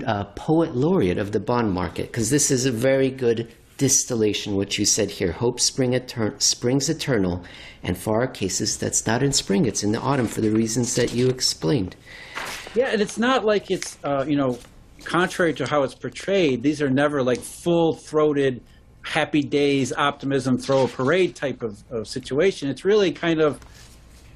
a poet laureate of the bond market because this is a very good distillation, what you said here. Hope spring etern- springs eternal, and for our cases, that's not in spring, it's in the autumn for the reasons that you explained. Yeah, and it's not like it's uh, you know, contrary to how it's portrayed. These are never like full-throated, happy days, optimism, throw a parade type of, of situation. It's really kind of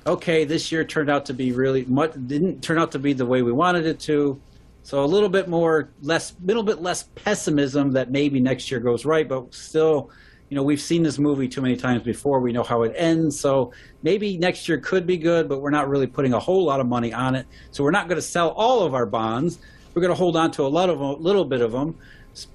okay. This year turned out to be really much didn't turn out to be the way we wanted it to. So a little bit more less, little bit less pessimism that maybe next year goes right, but still you know, we've seen this movie too many times before. We know how it ends. So maybe next year could be good, but we're not really putting a whole lot of money on it. So we're not going to sell all of our bonds. We're going to hold on to a lot of a little bit of them,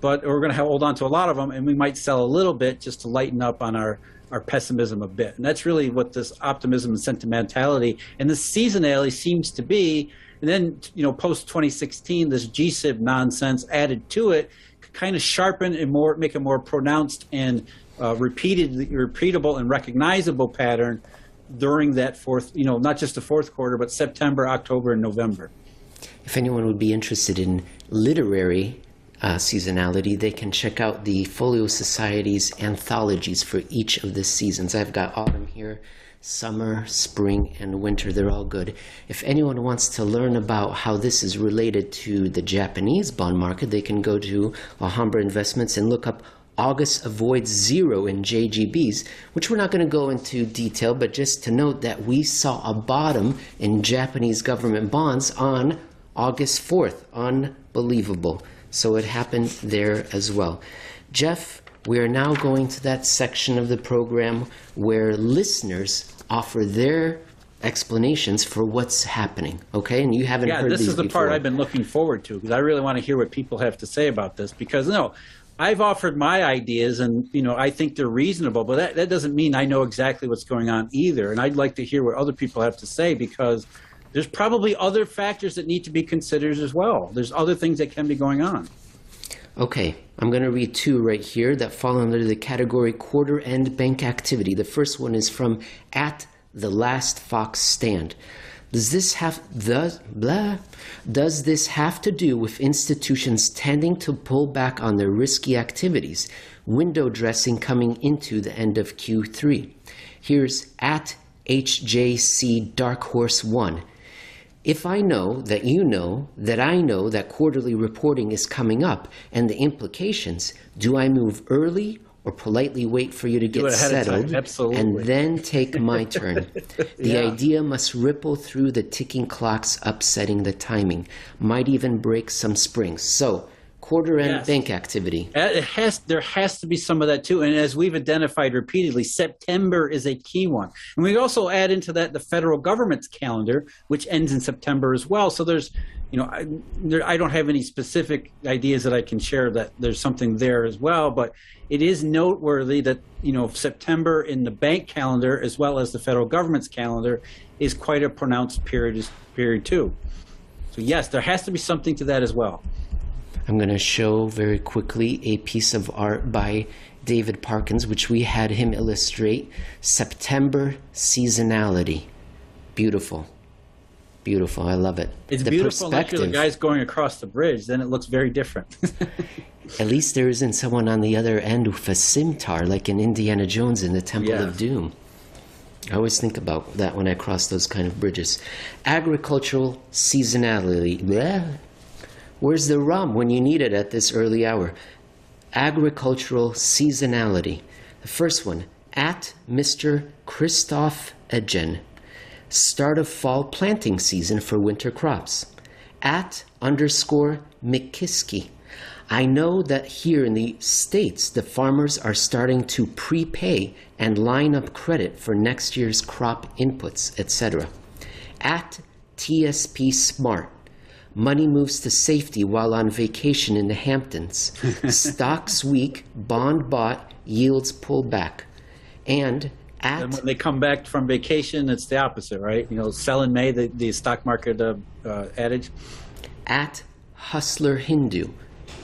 but we're going to hold on to a lot of them, and we might sell a little bit just to lighten up on our our pessimism a bit. And that's really what this optimism and sentimentality and the seasonality seems to be. And then, you know, post 2016, this GSIB nonsense added to it kind of sharpen and more make a more pronounced and uh, repeated, repeatable and recognizable pattern during that fourth, you know, not just the fourth quarter, but September, October, and November. If anyone would be interested in literary uh, seasonality, they can check out the Folio Society's anthologies for each of the seasons. I've got autumn here, summer, spring, and winter. They're all good. If anyone wants to learn about how this is related to the Japanese bond market, they can go to Alhambra Investments and look up August avoids zero in JGBs, which we're not going to go into detail, but just to note that we saw a bottom in Japanese government bonds on August 4th. Unbelievable. So it happened there as well. Jeff, we are now going to that section of the program where listeners offer their explanations for what's happening. Okay, and you haven't yeah, heard this is the before. part I've been looking forward to because I really want to hear what people have to say about this. Because no, I've offered my ideas, and you know I think they're reasonable, but that, that doesn't mean I know exactly what's going on either. And I'd like to hear what other people have to say because there's probably other factors that need to be considered as well. There's other things that can be going on. Okay, I'm going to read two right here that fall under the category quarter end bank activity. The first one is from at the last fox stand. Does this have the blah? Does this have to do with institutions tending to pull back on their risky activities, window dressing coming into the end of Q3? Here's at HJC Dark Horse 1. If I know that you know that I know that quarterly reporting is coming up and the implications, do I move early or politely wait for you to get settled and then take my turn. the idea must ripple through the ticking clocks, upsetting the timing, might even break some springs. So, quarter end yes. bank activity. Uh, it has there has to be some of that too. And as we've identified repeatedly, September is a key one. And we also add into that the federal government's calendar, which ends in September as well. So there's you know, I, there, I don't have any specific ideas that I can share that there's something there as well, but it is noteworthy that, you know, September in the bank calendar as well as the federal government's calendar is quite a pronounced period, period too. So yes, there has to be something to that as well. I'm going to show very quickly a piece of art by David Parkins, which we had him illustrate September seasonality. Beautiful. Beautiful. I love it. It's the beautiful unless you're the guys going across the bridge, then it looks very different. At least there isn't someone on the other end with a scimitar like in Indiana Jones in the Temple of Doom. I always think about that when I cross those kind of bridges. Agricultural seasonality. Bleh. Where's the rum when you need it at this early hour? Agricultural seasonality. The first one, at Mr. Christoph Edgen. Start of fall planting season for winter crops. At underscore McKiskey. I know that here in the States, the farmers are starting to prepay and line up credit for next year's crop inputs, etc. At TSP Smart, money moves to safety while on vacation in the Hamptons. Stocks weak, bond bought, yields pull back. And at. And when they come back from vacation, it's the opposite, right? You know, sell in May, the, the stock market uh, uh, adage. At Hustler Hindu,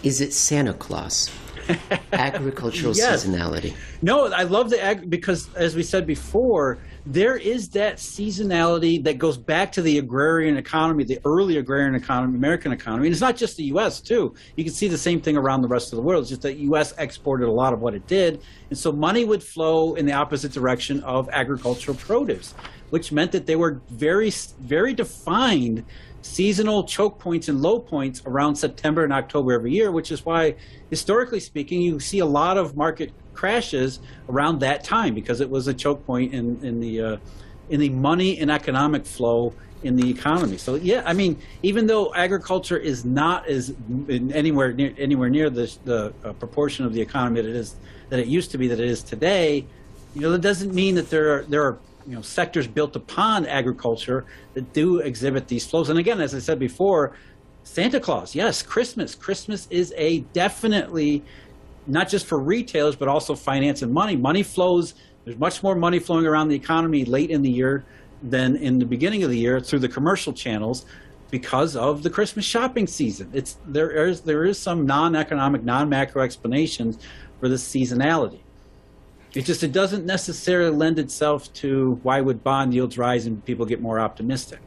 is it Santa Claus? Agricultural yes. seasonality. No, I love the ag because, as we said before, there is that seasonality that goes back to the agrarian economy, the early agrarian economy, American economy. And it's not just the U.S., too. You can see the same thing around the rest of the world. It's just that U.S. exported a lot of what it did. And so money would flow in the opposite direction of agricultural produce, which meant that they were very, very defined seasonal choke points and low points around September and October every year, which is why, historically speaking, you see a lot of market crashes around that time because it was a choke point in, in the uh, in the money and economic flow in the economy. So yeah, I mean, even though agriculture is not as anywhere near anywhere near the, the uh, proportion of the economy that it is that it used to be that it is today, you know, that doesn't mean that there are there are you know sectors built upon agriculture that do exhibit these flows. And again, as I said before, Santa Claus, yes, Christmas. Christmas is a definitely not just for retailers but also finance and money. Money flows. There's much more money flowing around the economy late in the year than in the beginning of the year through the commercial channels because of the Christmas shopping season. It's there is there is some non-economic, non-macro explanations for this seasonality. It just it doesn't necessarily lend itself to why would bond yields rise and people get more optimistic.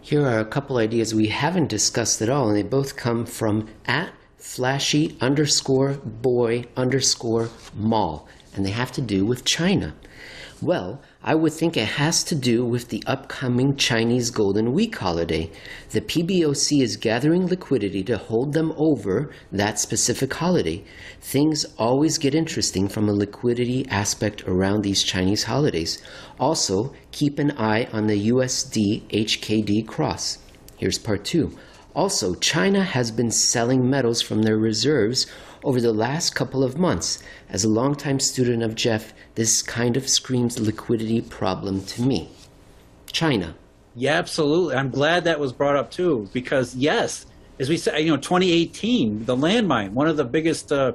Here are a couple ideas we haven't discussed at all, and they both come from at flashy underscore boy underscore mall, and they have to do with China. Well, I would think it has to do with the upcoming Chinese Golden Week holiday. The PBOC is gathering liquidity to hold them over that specific holiday. Things always get interesting from a liquidity aspect around these Chinese holidays. Also, keep an eye on the USD HKD cross. Here's part two. Also, China has been selling metals from their reserves over the last couple of months. As a longtime student of Jeff, this kind of screams liquidity problem to me. China. Yeah, absolutely. I'm glad that was brought up too, because yes, as we said, you know, 2018, the landmine, one of the biggest uh,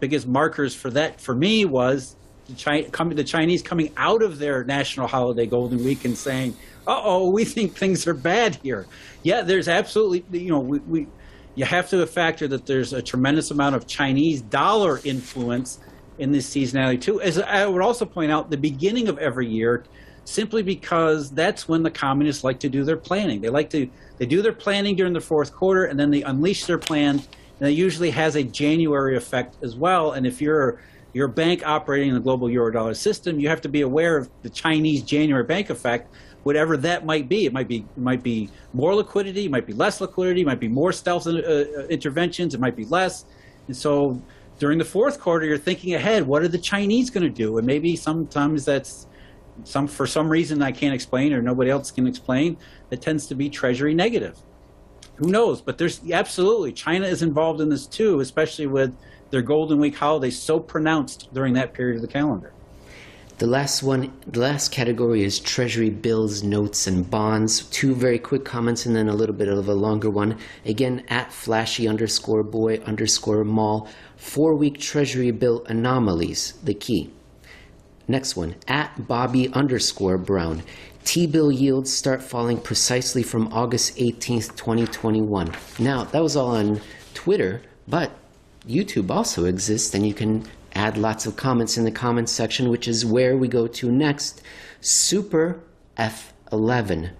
biggest markers for that for me was the, China, the Chinese coming out of their national holiday Golden Week and saying, "Uh oh, we think things are bad here." Yeah, there's absolutely, you know, we, we you have to factor that there's a tremendous amount of Chinese dollar influence in this seasonality too. As I would also point out, the beginning of every year, simply because that's when the communists like to do their planning. They like to they do their planning during the fourth quarter, and then they unleash their plan. And it usually has a January effect as well. And if you're your bank operating in the global euro-dollar system, you have to be aware of the Chinese January bank effect whatever that might be. It might be it might be more liquidity, it might be less liquidity, it might be more stealth uh, uh, interventions, it might be less. And so during the fourth quarter, you're thinking ahead. What are the Chinese going to do? And maybe sometimes that's some for some reason I can't explain or nobody else can explain. That tends to be Treasury negative. Who knows? But there's absolutely China is involved in this too, especially with their Golden Week holiday so pronounced during that period of the calendar. The last one, the last category is treasury bills, notes, and bonds. Two very quick comments and then a little bit of a longer one. Again, at flashy underscore boy underscore mall. Four week treasury bill anomalies, the key. Next one, at Bobby underscore Brown. T bill yields start falling precisely from August 18th, 2021. Now, that was all on Twitter, but YouTube also exists, and you can add lots of comments in the comments section, which is where we go to next. Super F11.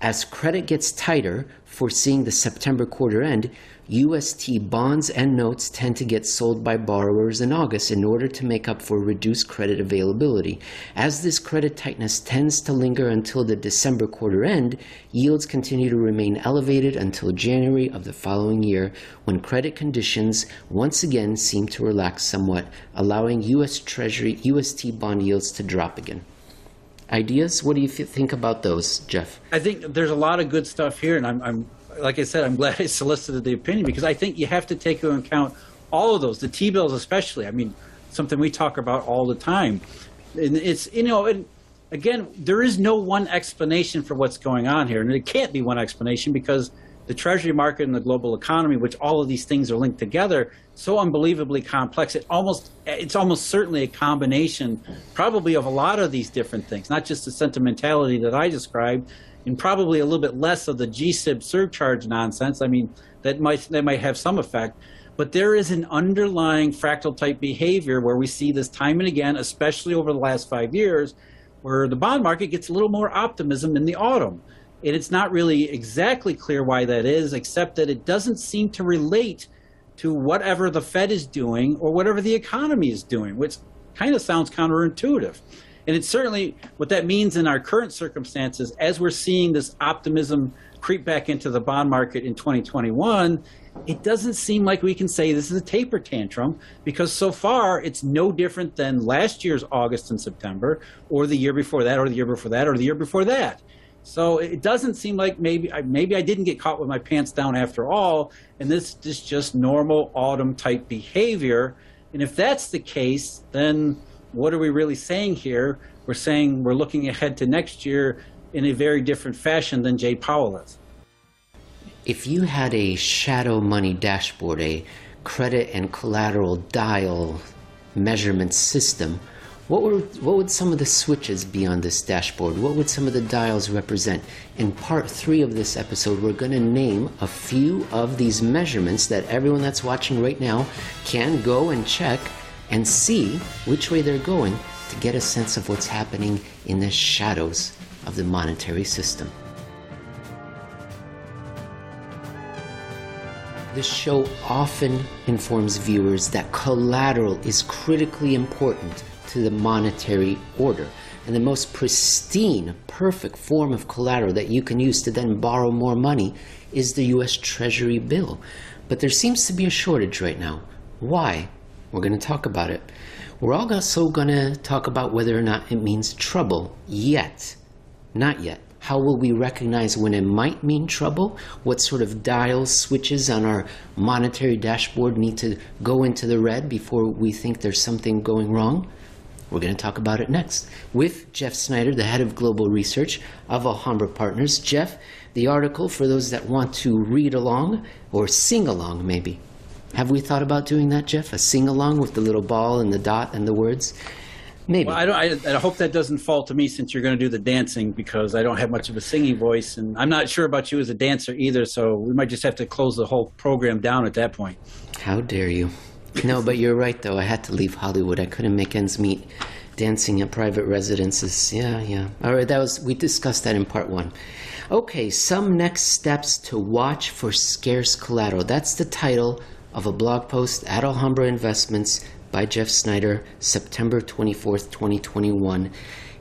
As credit gets tighter, foreseeing the September quarter end, UST bonds and notes tend to get sold by borrowers in August in order to make up for reduced credit availability. As this credit tightness tends to linger until the December quarter end, yields continue to remain elevated until January of the following year when credit conditions once again seem to relax somewhat, allowing US Treasury UST bond yields to drop again ideas. What do you think about those, Jeff? I think there's a lot of good stuff here, and I'm, I'm like I said, I'm glad I solicited the opinion because I think you have to take into account all of those, the T bills especially. I mean, something we talk about all the time. And it's, you know, and again, there is no one explanation for what's going on here. And it can't be one explanation because the treasury market and the global economy, which all of these things are linked together, so unbelievably complex. It almost, it's almost certainly a combination, probably of a lot of these different things, not just the sentimentality that I described, and probably a little bit less of the GSIB surcharge nonsense. I mean, that might that might have some effect, but there is an underlying fractal type behavior where we see this time and again, especially over the last five years, where the bond market gets a little more optimism in the autumn. And it's not really exactly clear why that is, except that it doesn't seem to relate to whatever the Fed is doing or whatever the economy is doing, which kind of sounds counterintuitive. And it's certainly what that means in our current circumstances as we're seeing this optimism creep back into the bond market in 2021. It doesn't seem like we can say this is a taper tantrum because so far it's no different than last year's August and September, or the year before that, or the year before that, or the year before that. So it doesn't seem like maybe maybe I didn't get caught with my pants down after all, and this is just normal autumn type behavior. And if that's the case, then what are we really saying here? We're saying we're looking ahead to next year in a very different fashion than Jay Powell is. If you had a shadow money dashboard, a credit and collateral dial measurement system, what would, what would some of the switches be on this dashboard? What would some of the dials represent? In part three of this episode, we're going to name a few of these measurements that everyone that's watching right now can go and check and see which way they're going to get a sense of what's happening in the shadows of the monetary system. This show often informs viewers that collateral is critically important to the monetary order. And the most pristine, perfect form of collateral that you can use to then borrow more money is the US Treasury bill. But there seems to be a shortage right now. Why? We're going to talk about it. We're also going to talk about whether or not it means trouble yet. Not yet. How will we recognize when it might mean trouble? What sort of dials, switches on our monetary dashboard need to go into the red before we think there's something going wrong? We're going to talk about it next with Jeff Snyder, the head of global research of Alhambra Partners. Jeff, the article for those that want to read along or sing along, maybe. Have we thought about doing that, Jeff? A sing along with the little ball and the dot and the words? Maybe. Well, I, don't, I, I, hope that doesn't fall to me since you're going to do the dancing because I don't have much of a singing voice, and I'm not sure about you as a dancer either. So we might just have to close the whole program down at that point. How dare you? No, but you're right though. I had to leave Hollywood. I couldn't make ends meet dancing at private residences. Yeah, yeah. All right, that was we discussed that in part 1. Okay, some next steps to watch for scarce collateral. That's the title of a blog post at Alhambra Investments by Jeff Snyder, September 24th, 2021.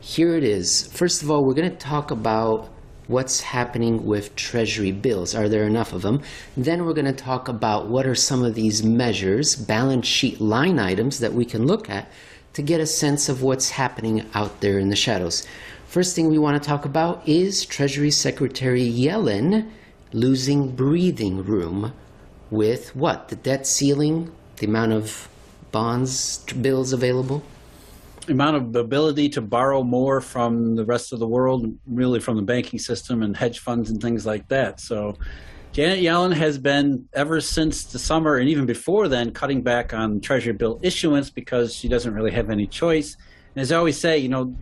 Here it is. First of all, we're going to talk about what's happening with treasury bills. Are there enough of them? Then we're going to talk about what are some of these measures, balance sheet line items that we can look at to get a sense of what's happening out there in the shadows. First thing we want to talk about is Treasury Secretary Yellen losing breathing room with what? The debt ceiling, the amount of bonds, bills available? amount of ability to borrow more from the rest of the world, really from the banking system and hedge funds and things like that. So Janet Yellen has been, ever since the summer and even before then, cutting back on Treasury bill issuance because she doesn't really have any choice. And as I always say, you know,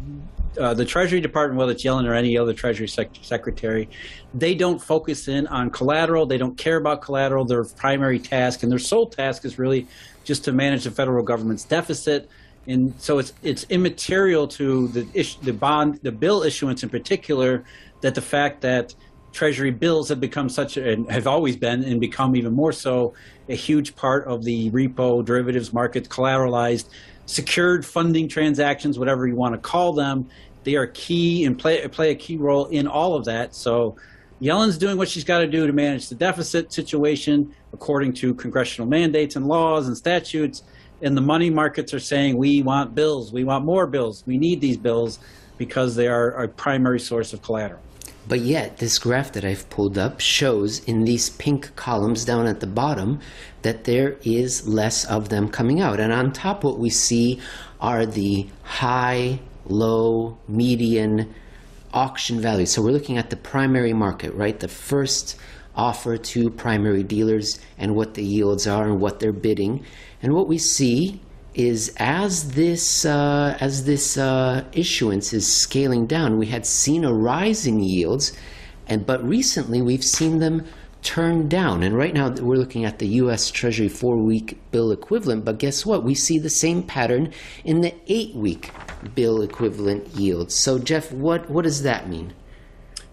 uh, the Treasury Department, whether it's Yellen or any other Treasury sec- secretary, they don't focus in on collateral. They don't care about collateral. Their primary task and their sole task is really just to manage the federal government's deficit. And so it's it's immaterial to the ish, the bond the bill issuance in particular that the fact that Treasury bills have become such and have always been and become even more so a huge part of the repo derivatives market, collateralized, secured funding transactions, whatever you want to call them. They are key and play play a key role in all of that. So Yellen's doing what she's got to do to manage the deficit situation according to congressional mandates and laws and statutes. And the money markets are saying we want bills, we want more bills, we need these bills because they are a primary source of collateral. But yet, this graph that I've pulled up shows in these pink columns down at the bottom that there is less of them coming out. And on top, what we see are the high, low, median auction values. So we're looking at the primary market, right? The first offer to primary dealers and what the yields are and what they're bidding. And what we see is as this uh, as this uh, issuance is scaling down, we had seen a rise in yields, and but recently we've seen them turn down. And right now we're looking at the U.S. Treasury four-week bill equivalent. But guess what? We see the same pattern in the eight-week bill equivalent yields. So Jeff, what what does that mean?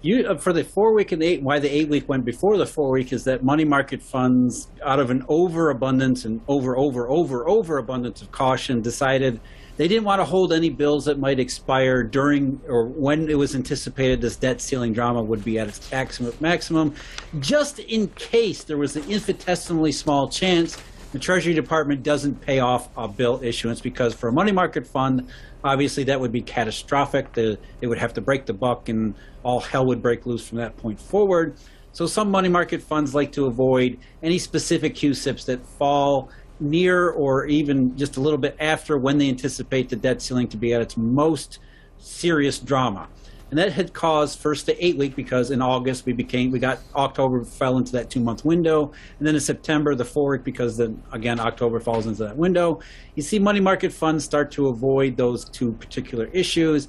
You uh, for the four week and the eight. Why the eight week went before the four week is that money market funds, out of an overabundance and over, over, over, over abundance of caution, decided they didn't want to hold any bills that might expire during or when it was anticipated this debt ceiling drama would be at its maximum, maximum just in case there was an infinitesimally small chance the Treasury Department doesn't pay off a bill issuance because for a money market fund, obviously that would be catastrophic. The, it would have to break the buck and all hell would break loose from that point forward. So some money market funds like to avoid any specific CUSIPs that fall near or even just a little bit after when they anticipate the debt ceiling to be at its most serious drama and that had caused first the eight week because in August we became we got October fell into that two month window, and then in September the four week because then again October falls into that window. You see money market funds start to avoid those two particular issues,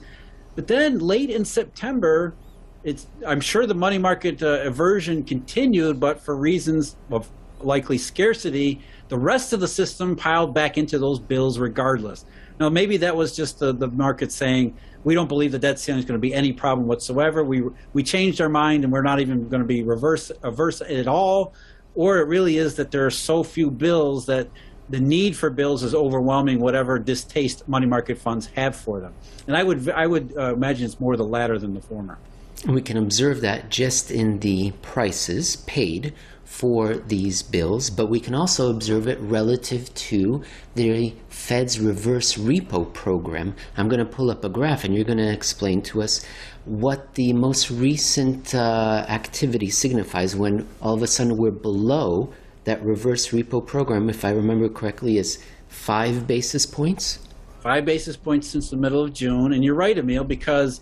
but then late in September. It's, I'm sure the money market uh, aversion continued, but for reasons of likely scarcity, the rest of the system piled back into those bills regardless. Now, maybe that was just the, the market saying, we don't believe the debt ceiling is going to be any problem whatsoever. We, we changed our mind and we're not even going to be reverse, averse at all. Or it really is that there are so few bills that the need for bills is overwhelming whatever distaste money market funds have for them. And I would, I would uh, imagine it's more the latter than the former. We can observe that just in the prices paid for these bills, but we can also observe it relative to the Fed's reverse repo program. I'm going to pull up a graph and you're going to explain to us what the most recent uh, activity signifies when all of a sudden we're below that reverse repo program, if I remember correctly, is five basis points. Five basis points since the middle of June. And you're right, Emil, because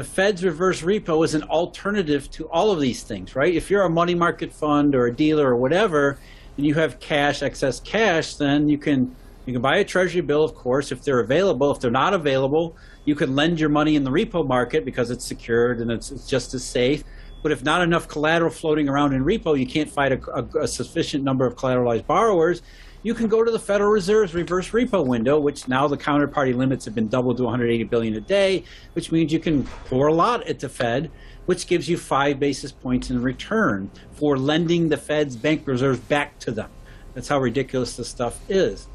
the Fed's reverse repo is an alternative to all of these things, right? If you're a money market fund or a dealer or whatever, and you have cash, excess cash, then you can you can buy a treasury bill, of course, if they're available. If they're not available, you can lend your money in the repo market because it's secured and it's, it's just as safe. But if not enough collateral floating around in repo, you can't find a, a, a sufficient number of collateralized borrowers you can go to the Federal Reserve's reverse repo window, which now the counterparty limits have been doubled to 180 billion a day, which means you can pour a lot at the Fed, which gives you five basis points in return for lending the Fed's bank reserves back to them. That's how ridiculous this stuff is.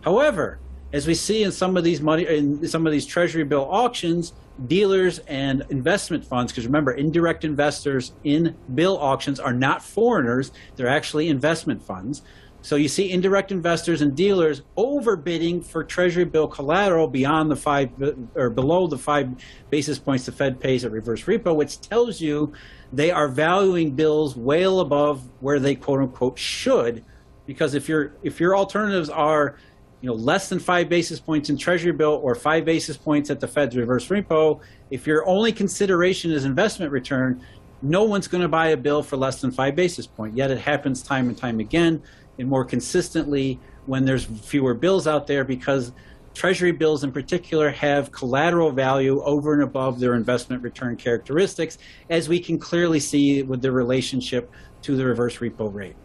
However, as we see in some of these money in some of these treasury bill auctions, dealers and investment funds, because remember, indirect investors in bill auctions are not foreigners, they're actually investment funds. So you see indirect investors and dealers overbidding for Treasury bill collateral beyond the five or below the five basis points the Fed pays at reverse repo, which tells you they are valuing bills well above where they quote unquote should. Because if your if your alternatives are you know less than five basis points in Treasury bill or five basis points at the Fed's reverse repo, if your only consideration is investment return, no one's going to buy a bill for less than five basis point. Yet it happens time and time again and more consistently when there's fewer bills out there because Treasury bills in particular have collateral value over and above their investment return characteristics, as we can clearly see with the relationship to the reverse repo rate.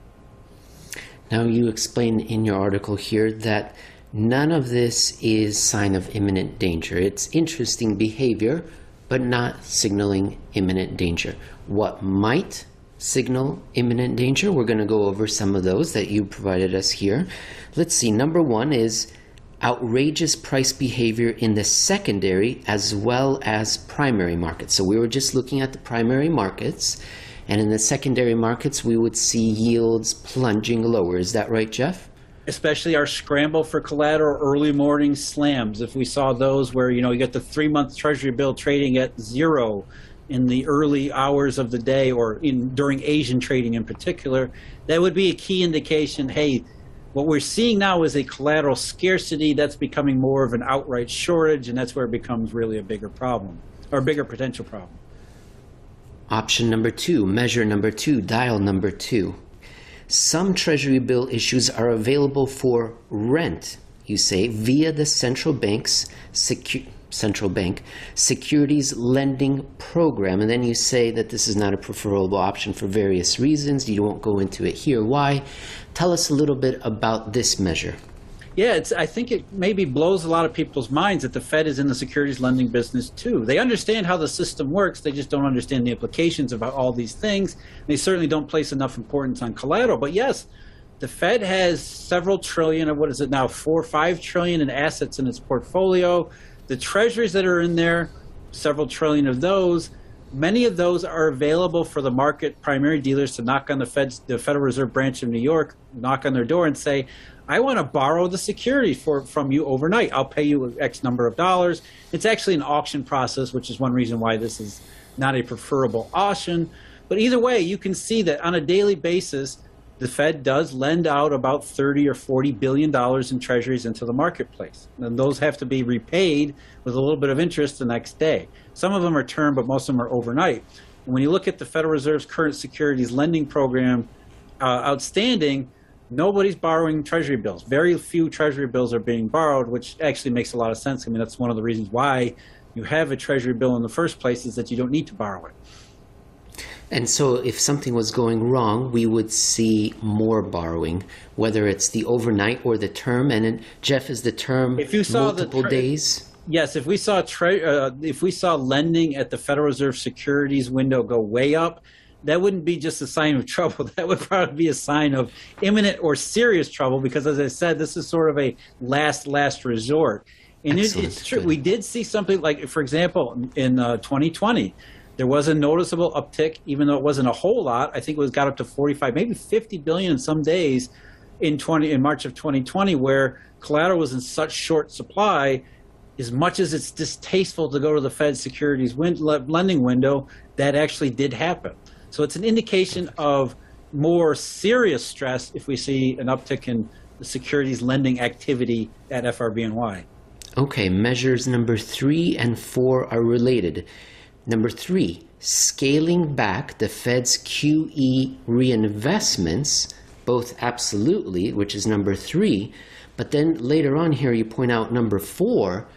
Now, you explain in your article here that none of this is sign of imminent danger. It's interesting behavior, but not signaling imminent danger. What might signal imminent danger? We're going to go over some of those that you provided us here. Let's see. Number one is outrageous price behavior in the secondary as well as primary markets. So we were just looking at the primary markets. And in the secondary markets, we would see yields plunging lower. Is that right, Jeff? Especially our scramble for collateral early morning slams. If we saw those where, you know, you get the three month treasury bill trading at zero in the early hours of the day or in during Asian trading in particular, that would be a key indication, hey, what we're seeing now is a collateral scarcity that's becoming more of an outright shortage, and that's where it becomes really a bigger problem or a bigger potential problem. Option number two, measure number two, dial number two. Some Treasury bill issues are available for rent, you say, via the central bank's secu- central bank securities lending program. And then you say that this is not a preferable option for various reasons. You won't go into it here. Why? Tell us a little bit about this measure. Yeah, I think it maybe blows a lot of people's minds that the Fed is in the securities lending business too. They understand how the system works, they just don't understand the implications of all these things. They certainly don't place enough importance on collateral. But yes, the Fed has several trillion of what is it now, four or five trillion in assets in its portfolio. The treasuries that are in there, several trillion of those, many of those are available for the market primary dealers to knock on the Fed's, the Federal Reserve branch of New York, knock on their door and say, I want to borrow the security for from you overnight. I'll pay you X number of dollars. It's actually an auction process, which is one reason why this is not a preferable auction. But either way, you can see that on a daily basis, the Fed does lend out about 30 or 40 billion dollars in treasuries into the marketplace. And those have to be repaid with a little bit of interest the next day. Some of them are term, but most of them are overnight. And when you look at the Federal Reserve's current securities lending program uh, outstanding, nobody's borrowing treasury bills. Very few treasury bills are being borrowed, which actually makes a lot of sense. I mean, that's one of the reasons why you have a treasury bill in the first place is that you don't need to borrow it. And so, if something was going wrong, we would see more borrowing, whether it's the overnight or the term. And Jeff, is the term if you saw multiple the tra- days? Yes, if we saw tra- uh, if we saw lending at the Federal Reserve securities window go way up, that wouldn't be just a sign of trouble. That would probably be a sign of imminent or serious trouble because, as I said, this is sort of a last, last resort. And it, it's true. Good. We did see something like, for example, in uh, 2020, there was a noticeable uptick, even though it wasn't a whole lot. I think it was got up to 45, maybe 50 billion in some days in 20 in March of 2020, where collateral was in such short supply. As much as it's distasteful to go to the Fed securities lending window, that actually did happen. So it's an indication of more serious stress if we see an uptick in the securities lending activity at FRBNY. Okay, measures number three and four are related. Number three, scaling back the Fed's QE reinvestments, both absolutely, which is number three, but then later on here you point out number four,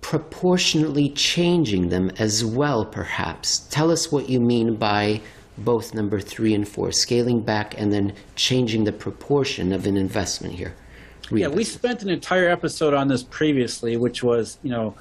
proportionately changing them as well, perhaps. Tell us what you mean by both number three and four, scaling back and then changing the proportion of an investment here. Yeah, we spent an entire episode on this previously, which was, you know,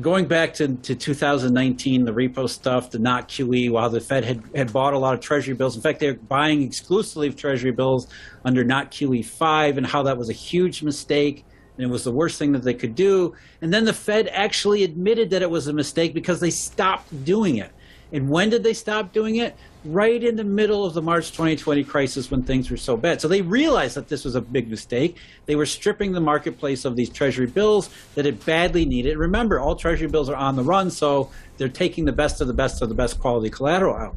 going back to, to 2019, the repo stuff, the not QE, while the Fed had, had bought a lot of Treasury bills. In fact, they were buying exclusively Treasury bills under not QE 5 and how that was a huge mistake and it was the worst thing that they could do. And then the Fed actually admitted that it was a mistake because they stopped doing it. And when did they stop doing it? Right in the middle of the March 2020 crisis when things were so bad. So they realized that this was a big mistake. They were stripping the marketplace of these treasury bills that it badly needed. Remember, all treasury bills are on the run, so they're taking the best of the best of the best quality collateral out.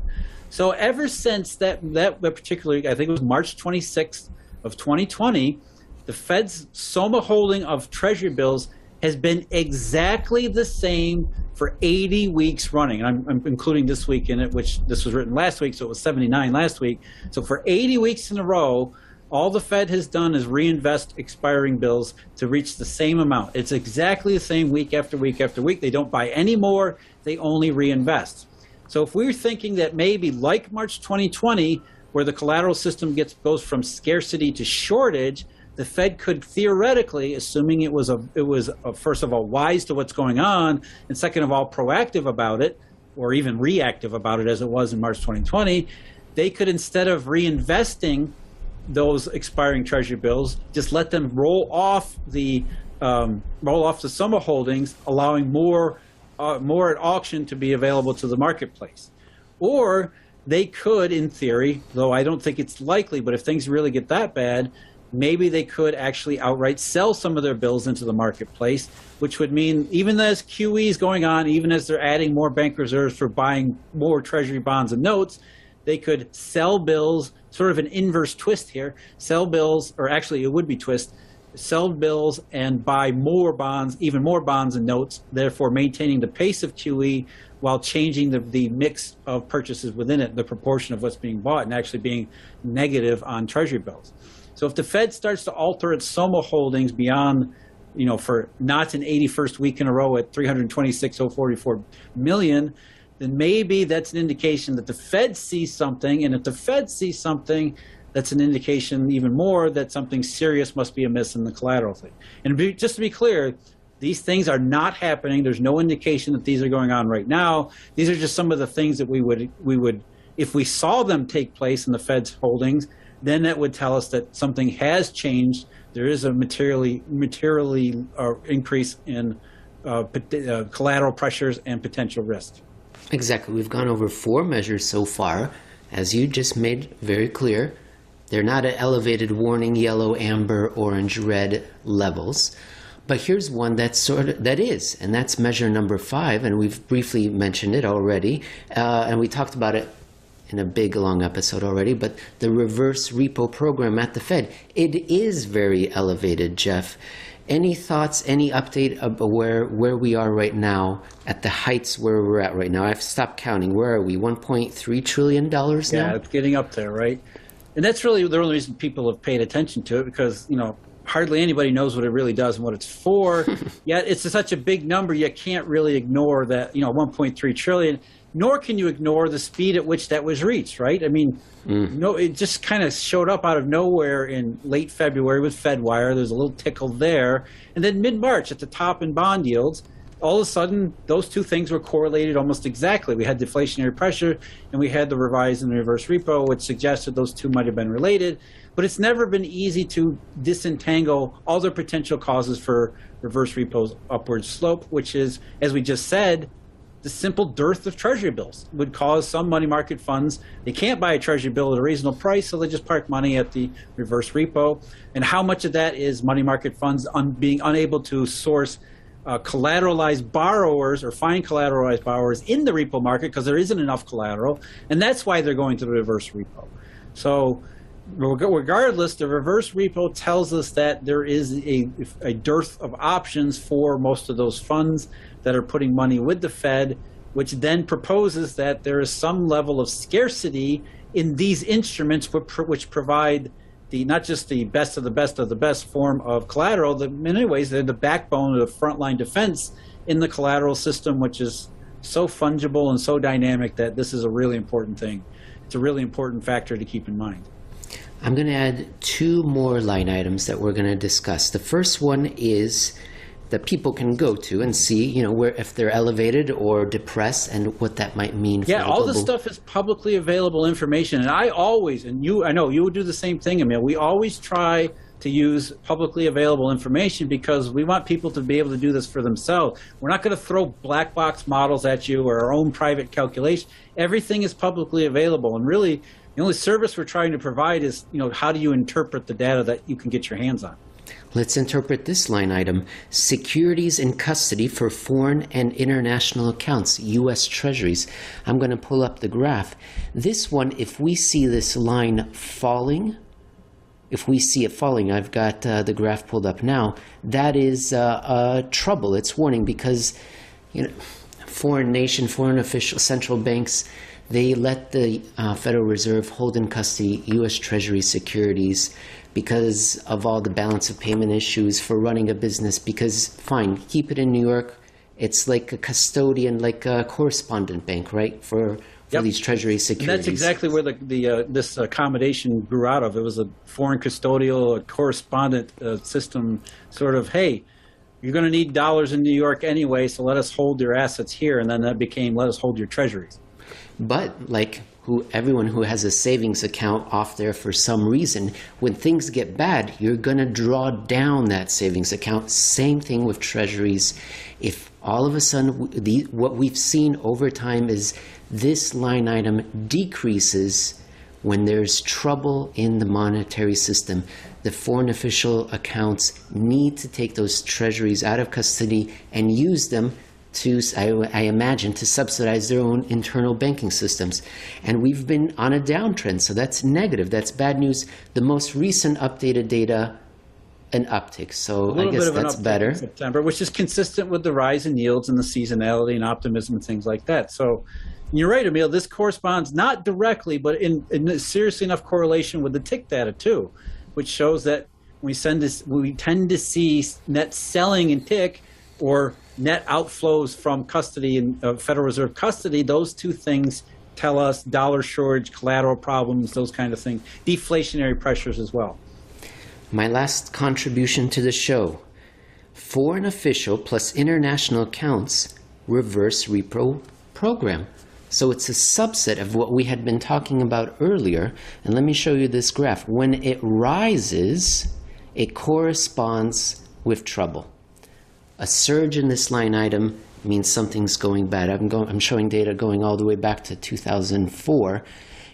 So ever since that that particular, I think it was March 26th of 2020, the Fed's Soma holding of Treasury bills has been exactly the same for 80 weeks running. And I'm, I'm, including this week in it, which this was written last week, so it was 79 last week. So for 80 weeks in a row, All the Fed has done is reinvest expiring bills to reach the same amount. It's exactly the same week after week after week. They don't buy any more, they only reinvest. So if we're thinking that maybe like March 2020, where the collateral system gets goes from scarcity to shortage, the Fed could theoretically, assuming it was a it was a, first of all wise to what's going on, and second of all proactive about it, or even reactive about it as it was in March 2020, they could instead of reinvesting those expiring Treasury bills, just let them roll off the um, roll off the SOMA holdings, allowing more uh, more at auction to be available to the marketplace, or they could, in theory, though I don't think it's likely, but if things really get that bad, maybe they could actually outright sell some of their bills into the marketplace, which would mean even as QE is going on, even as they're adding more bank reserves for buying more treasury bonds and notes, they could sell bills, sort of an inverse twist here, sell bills, or actually it would be twist, sell bills and buy more bonds, even more bonds and notes, therefore maintaining the pace of QE while changing the, the mix of purchases within it, the proportion of what's being bought, and actually being negative on treasury bills. So if the Fed starts to alter its SOMA holdings beyond, you know, for not an 81st week in a row at 326.044 million, then maybe that's an indication that the Fed sees something. And if the Fed sees something, that's an indication even more that something serious must be amiss in the collateral thing. And be, just to be clear, these things are not happening. There's no indication that these are going on right now. These are just some of the things that we would we would if we saw them take place in the Fed's holdings, then that would tell us that something has changed. There is a materially materially uh, increase in uh, uh, collateral pressures and potential risk. Exactly. We've gone over four measures so far, as you just made very clear. They're not at elevated warning yellow, amber, orange, red levels. But here's one that's sort of that is, and that's measure number five, and we've briefly mentioned it already, uh, and we talked about it in a big long episode already, but the reverse repo program at the Fed. It is very elevated, Jeff. Any thoughts, any update about where where we are right now at the heights where we're at right now? I've stopped counting. Where are we? 1.3 trillion dollars now? Yeah, it's getting up there, right? And that's really the only reason people have paid attention to it because, you know, hardly anybody knows what it really does and what it's for. Yet it's such a big number, you can't really ignore that, you know, 1.3 trillion nor can you ignore the speed at which that was reached, right? I mean, mm. no, it just kind of showed up out of nowhere in late February with FedWire. There's a little tickle there. And then mid March at the top in bond yields, all of a sudden those two things were correlated almost exactly. We had deflationary pressure and we had the revised and reverse repo, which suggested those two might have been related. But it's never been easy to disentangle all the potential causes for reverse repo's upward slope, which is, as we just said, the simple dearth of treasury bills would cause some money market funds they can't buy a treasury bill at a reasonable price so they just park money at the reverse repo. And how much of that is money market funds un- being unable to source uh, collateralized borrowers or find collateralized borrowers in the repo market because there isn't enough collateral and that's why they're going to the reverse repo. So regardless the reverse repo tells us that there is a, a dearth of options for most of those funds that are putting money with the Fed, which then proposes that there is some level of scarcity in these instruments which provide the not just the best of the best of the best form of collateral, that in many ways they're the backbone of the frontline defense in the collateral system, which is so fungible and so dynamic that this is a really important thing. It's a really important factor to keep in mind. I'm going to add two more line items that we're going to discuss. The first one is that people can go to and see, you know, where if they're elevated or depressed and what that might mean. Yeah, all this stuff is publicly available information, and I always, and you, I know you would do the same thing, Emil. We always try to use publicly available information because we want people to be able to do this for themselves. We're not going to throw black box models at you or our own private calculation. Everything is publicly available, and really, the only service we're trying to provide is, you know, how do you interpret the data that you can get your hands on. Let's interpret this line item securities in custody for foreign and international accounts, U.S. Treasuries. I'm going to pull up the graph. This one, if we see this line falling, if we see it falling, I've got uh, the graph pulled up now, that is uh, uh, trouble. It's warning because you know, foreign nation, foreign official central banks they let the uh, Federal Reserve hold in custody U.S. Treasury securities because of all the balance of payment issues for running a business. Because, fine, keep it in New York. It's like a custodian, like a correspondent bank, right? For for Yep. these Treasury securities. And that's exactly where the, the uh, this accommodation grew out of. It was a foreign custodial, a correspondent uh, system, sort of. Hey, you're going to need dollars in New York anyway, so let us hold your assets here. And then that became let us hold your treasuries. But like who everyone who has a savings account off there for some reason, when things get bad, you're going to draw down that savings account. Same thing with treasuries. If all of a sudden the, what we've seen over time is this line item decreases when there's trouble in the monetary system, the foreign official accounts need to take those treasuries out of custody and use them to, I, I imagine, to subsidize their own internal banking systems. And we've been on a downtrend, so that's negative. That's bad news. The most recent updated data, an uptick. So I guess bit of an that's better. September, which is consistent with the rise in yields and the seasonality and optimism and things like that. So you're right, Emil. This corresponds not directly, but in, in a seriously enough correlation with the TIC data too, which shows that we send this, we tend to see net selling in TIC or net outflows from custody and uh, Federal Reserve custody. Those two things tell us dollar shortage, collateral problems, those kind of things, deflationary pressures as well. My last contribution to the show foreign official plus international accounts reverse repo program. So it's a subset of what we had been talking about earlier. And let me show you this graph. When it rises, it corresponds with trouble. A surge in this line item means something's going bad. I'm, going, I'm showing data going all the way back to 2004.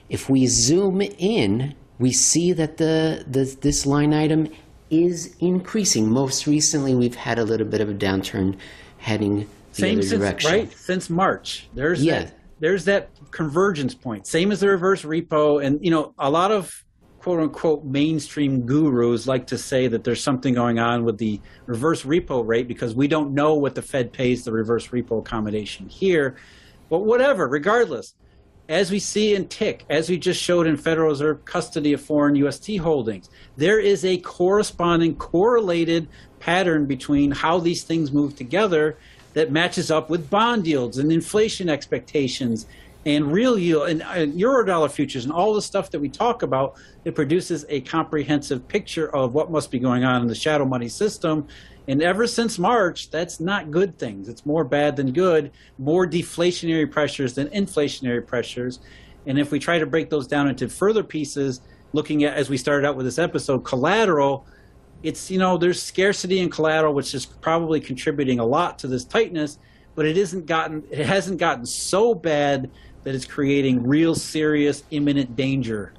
If we zoom in, we see that the, the this line item is increasing. Most recently, we've had a little bit of a downturn heading the Same other since direction. right since March. There's Yeah. that, there's that convergence point. Same as the reverse repo, and you know a lot of quote unquote mainstream gurus like to say that there's something going on with the reverse repo rate because we don't know what the Fed pays the reverse repo accommodation here. But whatever, regardless, as we see in TIC as we just showed in Federal Reserve custody of foreign UST holdings, there is a corresponding correlated pattern between how these things move together that matches up with bond yields and inflation expectations and real yield and, and eurodollar futures and all the stuff that we talk about. It produces a comprehensive picture of what must be going on in the shadow money system. And ever since March, that's not good things. It's more bad than good, more deflationary pressures than inflationary pressures. And if we try to break those down into further pieces, looking at, as we started out with this episode, collateral, it's, you know, there's scarcity in collateral, which is probably contributing a lot to this tightness, but it isn't gotten, it hasn't gotten so bad that it's creating real serious imminent danger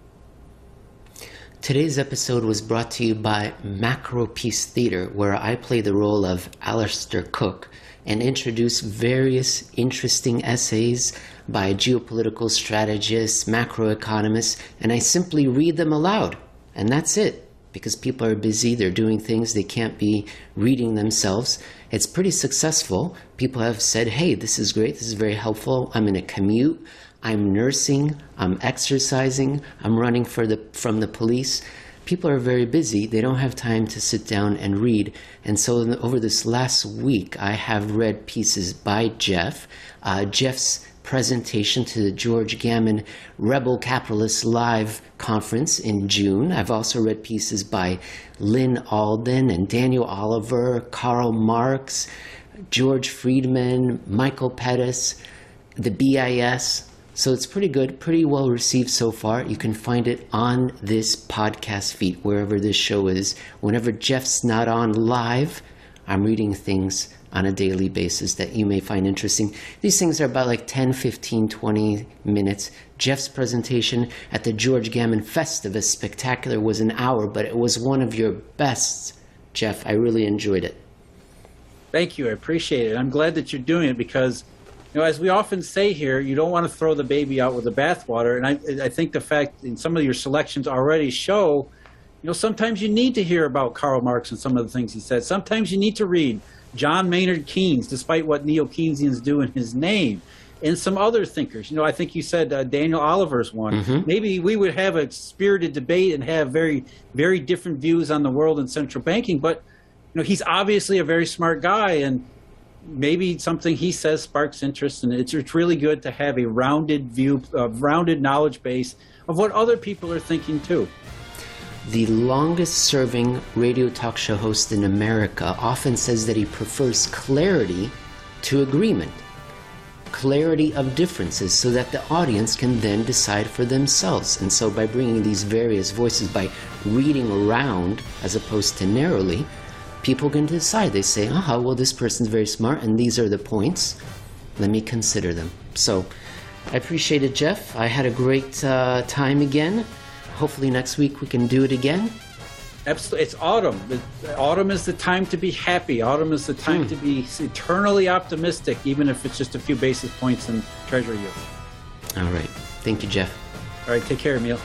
Today's episode was brought to you by Macropiece Theater, where I play the role of Alistair Cooke and introduce various interesting essays by geopolitical strategists, macroeconomists, and I simply read them aloud. And that's it, because people are busy, they're doing things they can't be reading themselves. It's pretty successful. People have said, hey, this is great, this is very helpful. I'm in a commute. I'm nursing, I'm exercising, I'm running for the, from the police. People are very busy. They don't have time to sit down and read. And so, over this last week, I have read pieces by Jeff. Uh, Jeff's presentation to the George Gammon Rebel Capitalist Live conference in June. I've also read pieces by Lyn Alden and Daniel Oliver, Karl Marx, George Friedman, Michael Pettis, the BIS. So it's pretty good, pretty well received so far. You can find it on this podcast feed, wherever this show is. Whenever Jeff's not on live, I'm reading things on a daily basis that you may find interesting. These things are about like 10, 15, 20 minutes. Jeff's presentation at the George Gammon Festivus Spectacular was an hour, but it was one of your best, Jeff. I really enjoyed it. Thank you. I appreciate it. I'm glad that you're doing it because, you know, as we often say here, you don't want to throw the baby out with the bathwater. And I, I think the fact in some of your selections already show, you know, sometimes you need to hear about Karl Marx and some of the things he said. Sometimes you need to read John Maynard Keynes, despite what neo Keynesians do in his name. and some other thinkers. You know, I think you said uh, Daniel Oliver's one. Mm-hmm. Maybe we would have a spirited debate and have very, very different views on the world and central banking. But you know, he's obviously a very smart guy, and maybe something he says sparks interest. And it's it's really good to have a rounded view, a rounded knowledge base of what other people are thinking too. The longest serving radio talk show host in America often says that he prefers clarity to agreement, clarity of differences, so that the audience can then decide for themselves. And so, by bringing these various voices, by reading around as opposed to narrowly, people can decide. They say, aha, well, this person's very smart, and these are the points. Let me consider them. So, I appreciate it, Jeff. I had a great uh, time again. Hopefully, next week we can do it again. Absolutely, it's autumn. Autumn is the time to be happy. Autumn is the time Hmm. to be eternally optimistic, even if it's just a few basis points in treasury yield. All right. Thank you, Jeff. All right, take care, Emil.